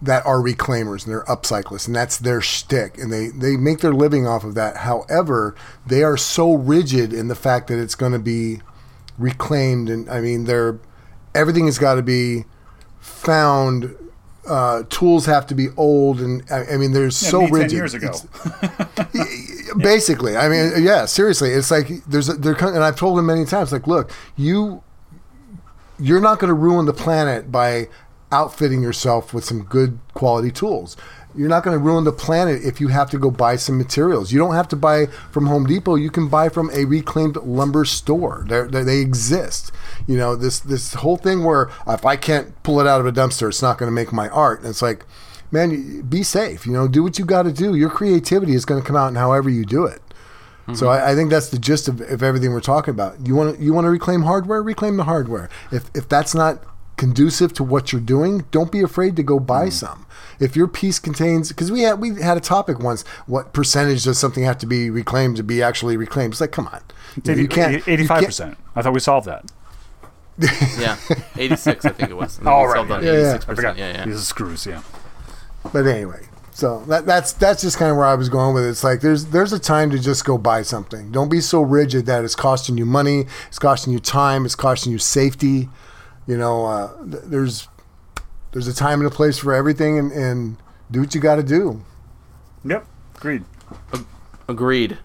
[SPEAKER 3] that are reclaimers and they're upcyclists, and that's their shtick, and they they make their living off of that. However, they are so rigid in the fact that it's going to be reclaimed, and I mean, they're everything has got to be found. Uh, tools have to be old, and I, I mean, they're so
[SPEAKER 4] me 10
[SPEAKER 3] rigid.
[SPEAKER 4] years ago.
[SPEAKER 3] Basically i mean yeah seriously it's like there's a, they're and i've told him many times like look you you're not going to ruin the planet by outfitting yourself with some good quality tools. You're not going to ruin the planet if you have to go buy some materials. You don't have to buy from home depot you can buy from a reclaimed lumber store. They're, they they exist. You know this this whole thing where if i can't pull it out of a dumpster it's not going to make my art. And it's like man, be safe. You know, do what you got to do. Your creativity is going to come out in however you do it. So mm-hmm. I, I think that's the gist of, of everything we're talking about. You want to you want to reclaim hardware, reclaim the hardware. If if that's not conducive to what you're doing, don't be afraid to go buy mm-hmm. some. If your piece contains, because we had we had a topic once, what percentage does something have to be reclaimed to be actually reclaimed? It's like, come on, You know, you can't
[SPEAKER 4] Eighty-five percent. I thought we solved that.
[SPEAKER 2] Yeah, 86, I think it was. And then
[SPEAKER 4] All
[SPEAKER 2] we
[SPEAKER 4] right,
[SPEAKER 2] solved on
[SPEAKER 3] yeah. Yeah, yeah.
[SPEAKER 2] 86%.
[SPEAKER 4] I forgot.
[SPEAKER 2] Yeah, yeah.
[SPEAKER 4] These are screws. Yeah.
[SPEAKER 3] But anyway, so that, that's that's just kind of where I was going with it. It's like there's there's a time to just go buy something. Don't be so rigid that it's costing you money, it's costing you time, it's costing you safety. You know, uh, th- there's there's a time and a place for everything, and, and do what you got to do.
[SPEAKER 4] Yep. Agreed.
[SPEAKER 2] Agreed.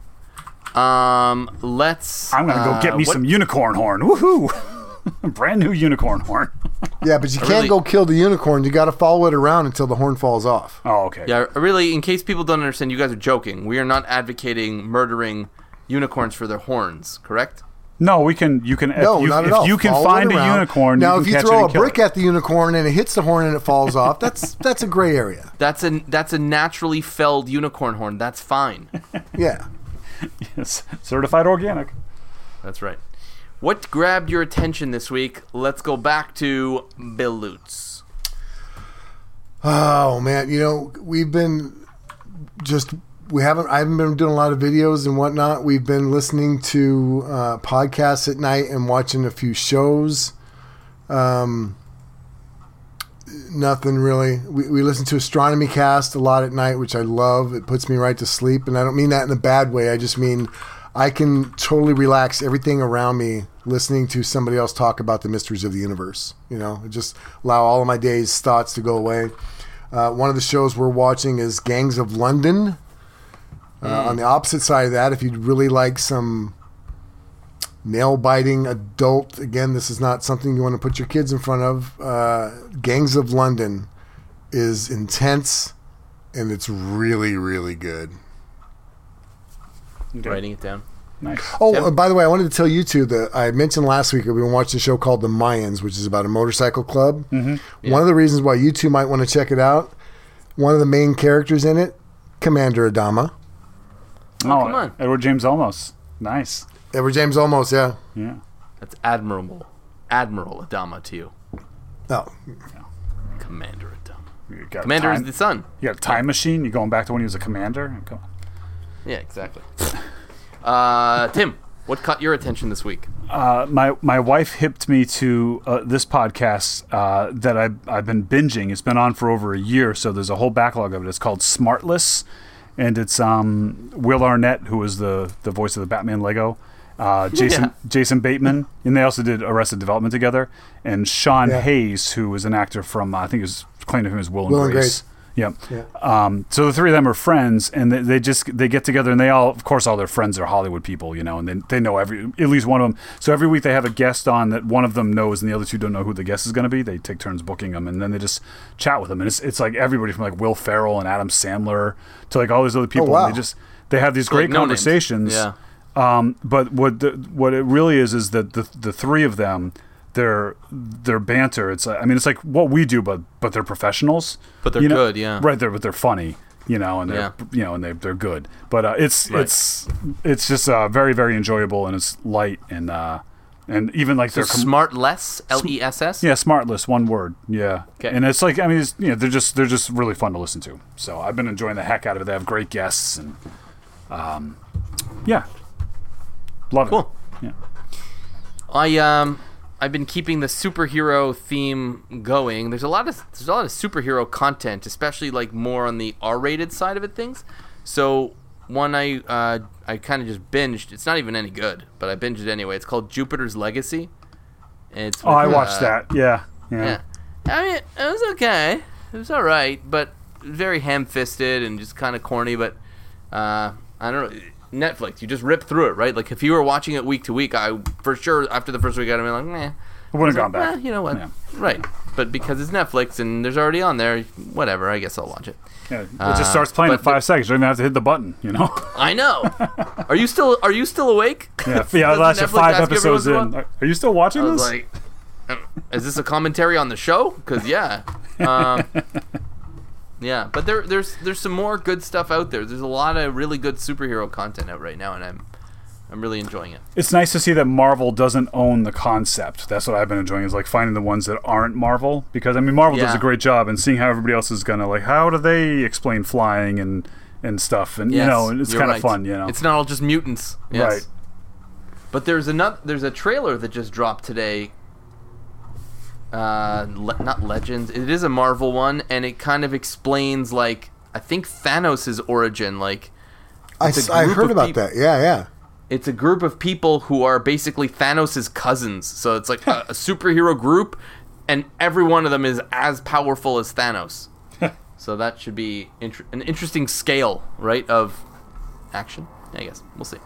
[SPEAKER 2] Um, let's.
[SPEAKER 4] I'm gonna go
[SPEAKER 2] uh,
[SPEAKER 4] get me
[SPEAKER 2] what-
[SPEAKER 4] some unicorn horn. Woohoo! Brand new unicorn horn.
[SPEAKER 3] Yeah, but you can't
[SPEAKER 2] really-
[SPEAKER 3] go kill the unicorn. You got to follow it around until the horn falls off.
[SPEAKER 4] Oh, okay.
[SPEAKER 2] Yeah, really, in case people don't understand, you guys are joking. We are not advocating murdering unicorns for their horns, correct?
[SPEAKER 4] No, we can. You can.
[SPEAKER 3] No,
[SPEAKER 4] if you,
[SPEAKER 3] not at
[SPEAKER 4] if
[SPEAKER 3] all.
[SPEAKER 4] you can
[SPEAKER 3] Follow
[SPEAKER 4] find a
[SPEAKER 3] around.
[SPEAKER 4] unicorn,
[SPEAKER 3] Now,
[SPEAKER 4] you
[SPEAKER 3] if
[SPEAKER 4] can
[SPEAKER 3] you
[SPEAKER 4] catch
[SPEAKER 3] throw a brick
[SPEAKER 4] it.
[SPEAKER 3] at the unicorn and it hits the horn and it falls off, that's that's a gray area.
[SPEAKER 2] That's a that's a naturally felled unicorn horn. That's fine.
[SPEAKER 3] Yeah.
[SPEAKER 4] Yes. certified organic.
[SPEAKER 2] That's right. What grabbed your attention this week? Let's go back to Bill Lutz.
[SPEAKER 3] Oh man, you know we've been just we haven't I haven't been doing a lot of videos and whatnot. We've been listening to uh, podcasts at night and watching a few shows. Um, nothing really. We, we listen to Astronomy Cast a lot at night, which I love. It puts me right to sleep, and I don't mean that in a bad way. I just mean I can totally relax everything around me listening to somebody else talk about the mysteries of the universe. You know, just allow all of my day's thoughts to go away. Uh, one of the shows we're watching is Gangs of London. Uh, On the opposite side of that, if you'd really like some nail biting adult, again, this is not something you want to put your kids in front of. Uh, Gangs of London is intense and it's really, really good.
[SPEAKER 4] Okay.
[SPEAKER 2] Writing it down.
[SPEAKER 4] Nice.
[SPEAKER 3] Oh,
[SPEAKER 2] Yep.
[SPEAKER 3] uh, by the way, I wanted to tell you two that I mentioned last week that we been watching a show called The Mayans, which is about a motorcycle club. Mm-hmm. One of the reasons why you two might want to check it out, one of the main characters in it, Commander Adama.
[SPEAKER 4] Oh,
[SPEAKER 2] come on.
[SPEAKER 4] Edward James Olmos. Nice.
[SPEAKER 3] Edward James Olmos, yeah.
[SPEAKER 4] Yeah.
[SPEAKER 2] That's admirable. Admiral Adama to you.
[SPEAKER 3] Oh,
[SPEAKER 2] Commander Adama.
[SPEAKER 4] You got
[SPEAKER 2] Commander
[SPEAKER 4] time,
[SPEAKER 2] is the son.
[SPEAKER 4] You got a time machine. You're going back to when he was a commander? Come on.
[SPEAKER 2] Yeah, exactly. uh, Tim, what caught your attention this week?
[SPEAKER 4] Uh, my my wife hipped me to uh, this podcast uh, that I've, I've been binging. It's been on for over a year, so there's a whole backlog of it. It's called Smartless, and it's um, Will Arnett, who was the the voice of the Batman Lego, uh, Jason
[SPEAKER 2] Yeah.
[SPEAKER 4] Jason Bateman, and they also did Arrested Development together, and Sean
[SPEAKER 3] Yeah.
[SPEAKER 4] Hayes, who was an actor from uh, I think his claim to him is Will and
[SPEAKER 3] Will and
[SPEAKER 4] Grace.
[SPEAKER 3] Grace.
[SPEAKER 4] Yep.
[SPEAKER 3] Yeah.
[SPEAKER 4] Um, so the three of them are friends, and they, they just they get together, and they all, of course, all their friends are Hollywood people, you know, and they, they know every at least one of them. So every week they have a guest on that one of them knows, and the other two don't know who the guest is going to be. They take turns booking them, and then they just chat with them, and it's it's like everybody from like Will Ferrell and Adam Sandler to like all these other people.
[SPEAKER 3] wow.
[SPEAKER 4] And they just they have these
[SPEAKER 2] So, like,
[SPEAKER 4] great
[SPEAKER 2] no names.
[SPEAKER 4] conversations.
[SPEAKER 2] Yeah.
[SPEAKER 4] Um, but what the, what it really is is that the the three of them their their banter. It's I mean it's like what we do, but but they're professionals.
[SPEAKER 2] But they're
[SPEAKER 4] you know?
[SPEAKER 2] good, yeah.
[SPEAKER 4] Right, they're but they're funny, you know, and they're
[SPEAKER 2] Yeah.
[SPEAKER 4] you know, and they they're good. But uh, it's
[SPEAKER 2] Right.
[SPEAKER 4] it's it's just uh, very very enjoyable and it's light and uh, and even like
[SPEAKER 2] So
[SPEAKER 4] their com-
[SPEAKER 2] smart less L E S S.
[SPEAKER 4] yeah, smartless, one word. Yeah.
[SPEAKER 2] 'Kay.
[SPEAKER 4] And it's like I mean, it's, you know, they're just they're just really fun to listen to. So I've been enjoying the heck out of it. They have great guests and, um, yeah, love
[SPEAKER 2] Cool.
[SPEAKER 4] it. Yeah.
[SPEAKER 2] I um I've been keeping the superhero theme going. There's a lot of there's a lot of superhero content, especially like more on the R-rated side of it things. So one I uh, I kind of just binged. It's not even any good, but I binged it anyway. It's called Jupiter's Legacy. It's
[SPEAKER 4] Oh, I watched
[SPEAKER 2] uh,
[SPEAKER 4] that. Yeah. Yeah.
[SPEAKER 2] Yeah, I mean it was okay. It was all right, but very ham-fisted and just kind of corny. But uh, I don't know. Netflix, you just rip through it, right? Like if you were watching it week to week, I for sure after the first week I'd be like, meh.
[SPEAKER 4] I wouldn't have gone
[SPEAKER 2] Well,
[SPEAKER 4] back.
[SPEAKER 2] you know what?
[SPEAKER 4] Yeah.
[SPEAKER 2] Right. But because it's Netflix and there's already on there, whatever. I guess I'll watch it.
[SPEAKER 4] Yeah, it
[SPEAKER 2] Uh,
[SPEAKER 4] just starts playing in five
[SPEAKER 2] the-
[SPEAKER 4] seconds. You don't even have to hit the button, you know?
[SPEAKER 2] I know. are you still Are you still awake?
[SPEAKER 4] yeah, yeah last five
[SPEAKER 2] ask you every
[SPEAKER 4] episodes in.
[SPEAKER 2] once in a
[SPEAKER 4] Are you still watching
[SPEAKER 2] I
[SPEAKER 4] this?
[SPEAKER 2] like, um, is this a commentary on the show? Because yeah, um, yeah. But there, there's there's some more good stuff out there. There's a lot of really good superhero content out right now, and I'm I'm really enjoying it.
[SPEAKER 4] it's nice to see that Marvel doesn't own the concept. That's what I've been enjoying is like finding the ones that aren't Marvel because I mean Marvel does a great job and seeing how everybody else is gonna like how do they explain flying and and stuff and you know and it's kind of
[SPEAKER 2] right.
[SPEAKER 4] fun you know
[SPEAKER 2] It's not all just mutants. Yes.
[SPEAKER 4] Right.
[SPEAKER 2] But there's another. There's a trailer that just dropped today. Uh, le- not Legends. It is a Marvel one, and it kind of explains like I think Thanos' origin. Like
[SPEAKER 3] I,
[SPEAKER 2] It's a
[SPEAKER 3] s- I
[SPEAKER 2] group
[SPEAKER 3] heard about
[SPEAKER 2] peop-
[SPEAKER 3] that. Yeah, yeah.
[SPEAKER 2] it's a group of people who are basically Thanos' cousins. So it's like a, a superhero group, and every one of them is as powerful as Thanos. so that should be inter- an interesting scale, right, of action. I guess we'll see.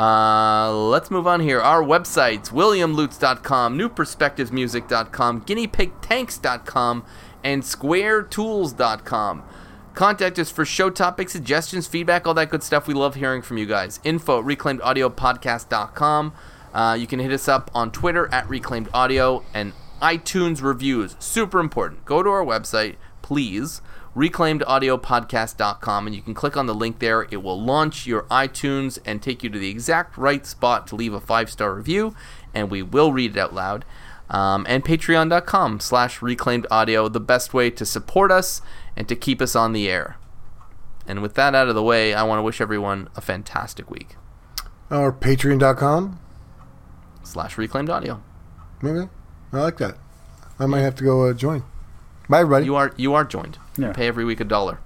[SPEAKER 2] Uh, let's move on here. Our websites: WilliamLutz.com, NewPerspectivesMusic.com, GuineaPigTanks.com, and SquareTools.com. Contact us for show topics, suggestions, feedback, all that good stuff. We love hearing from you guys. Info at ReclaimedAudioPodcast.com. Uh, you can hit us up on Twitter at Reclaimed Audio and iTunes reviews. Super important. Go to our website, please, reclaimedaudiopodcast.com, and you can click on the link there. It will launch your iTunes and take you to the exact right spot to leave a five star review, and we will read it out loud. Um, and patreon.com slash reclaimed audio, the best way to support us and to keep us on the air. And with that out of the way, I want to wish everyone a fantastic week.
[SPEAKER 3] Or patreon.com.
[SPEAKER 2] Slash reclaimed audio.
[SPEAKER 3] Maybe. I like that. I might have to go uh, join. Bye, everybody.
[SPEAKER 2] You are you are joined.
[SPEAKER 4] Yeah.
[SPEAKER 2] You pay every week a dollar.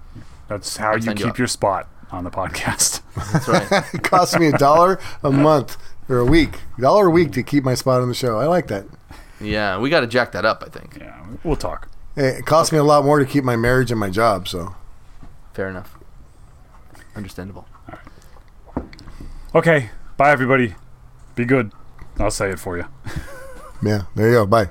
[SPEAKER 4] that's how you
[SPEAKER 2] send you
[SPEAKER 4] keep
[SPEAKER 2] up.
[SPEAKER 4] your spot on the podcast
[SPEAKER 2] That's right.
[SPEAKER 3] it costs me a dollar a month or a week. A dollar a week to keep my spot on the show. I like that.
[SPEAKER 2] yeah, we got to jack that up. I think.
[SPEAKER 4] yeah we'll talk
[SPEAKER 3] Hey, it costs me a lot more to keep my marriage and my job. So
[SPEAKER 2] Fair enough. Understandable.
[SPEAKER 4] okay bye everybody be good I'll say it for you
[SPEAKER 3] yeah, there you go. Bye.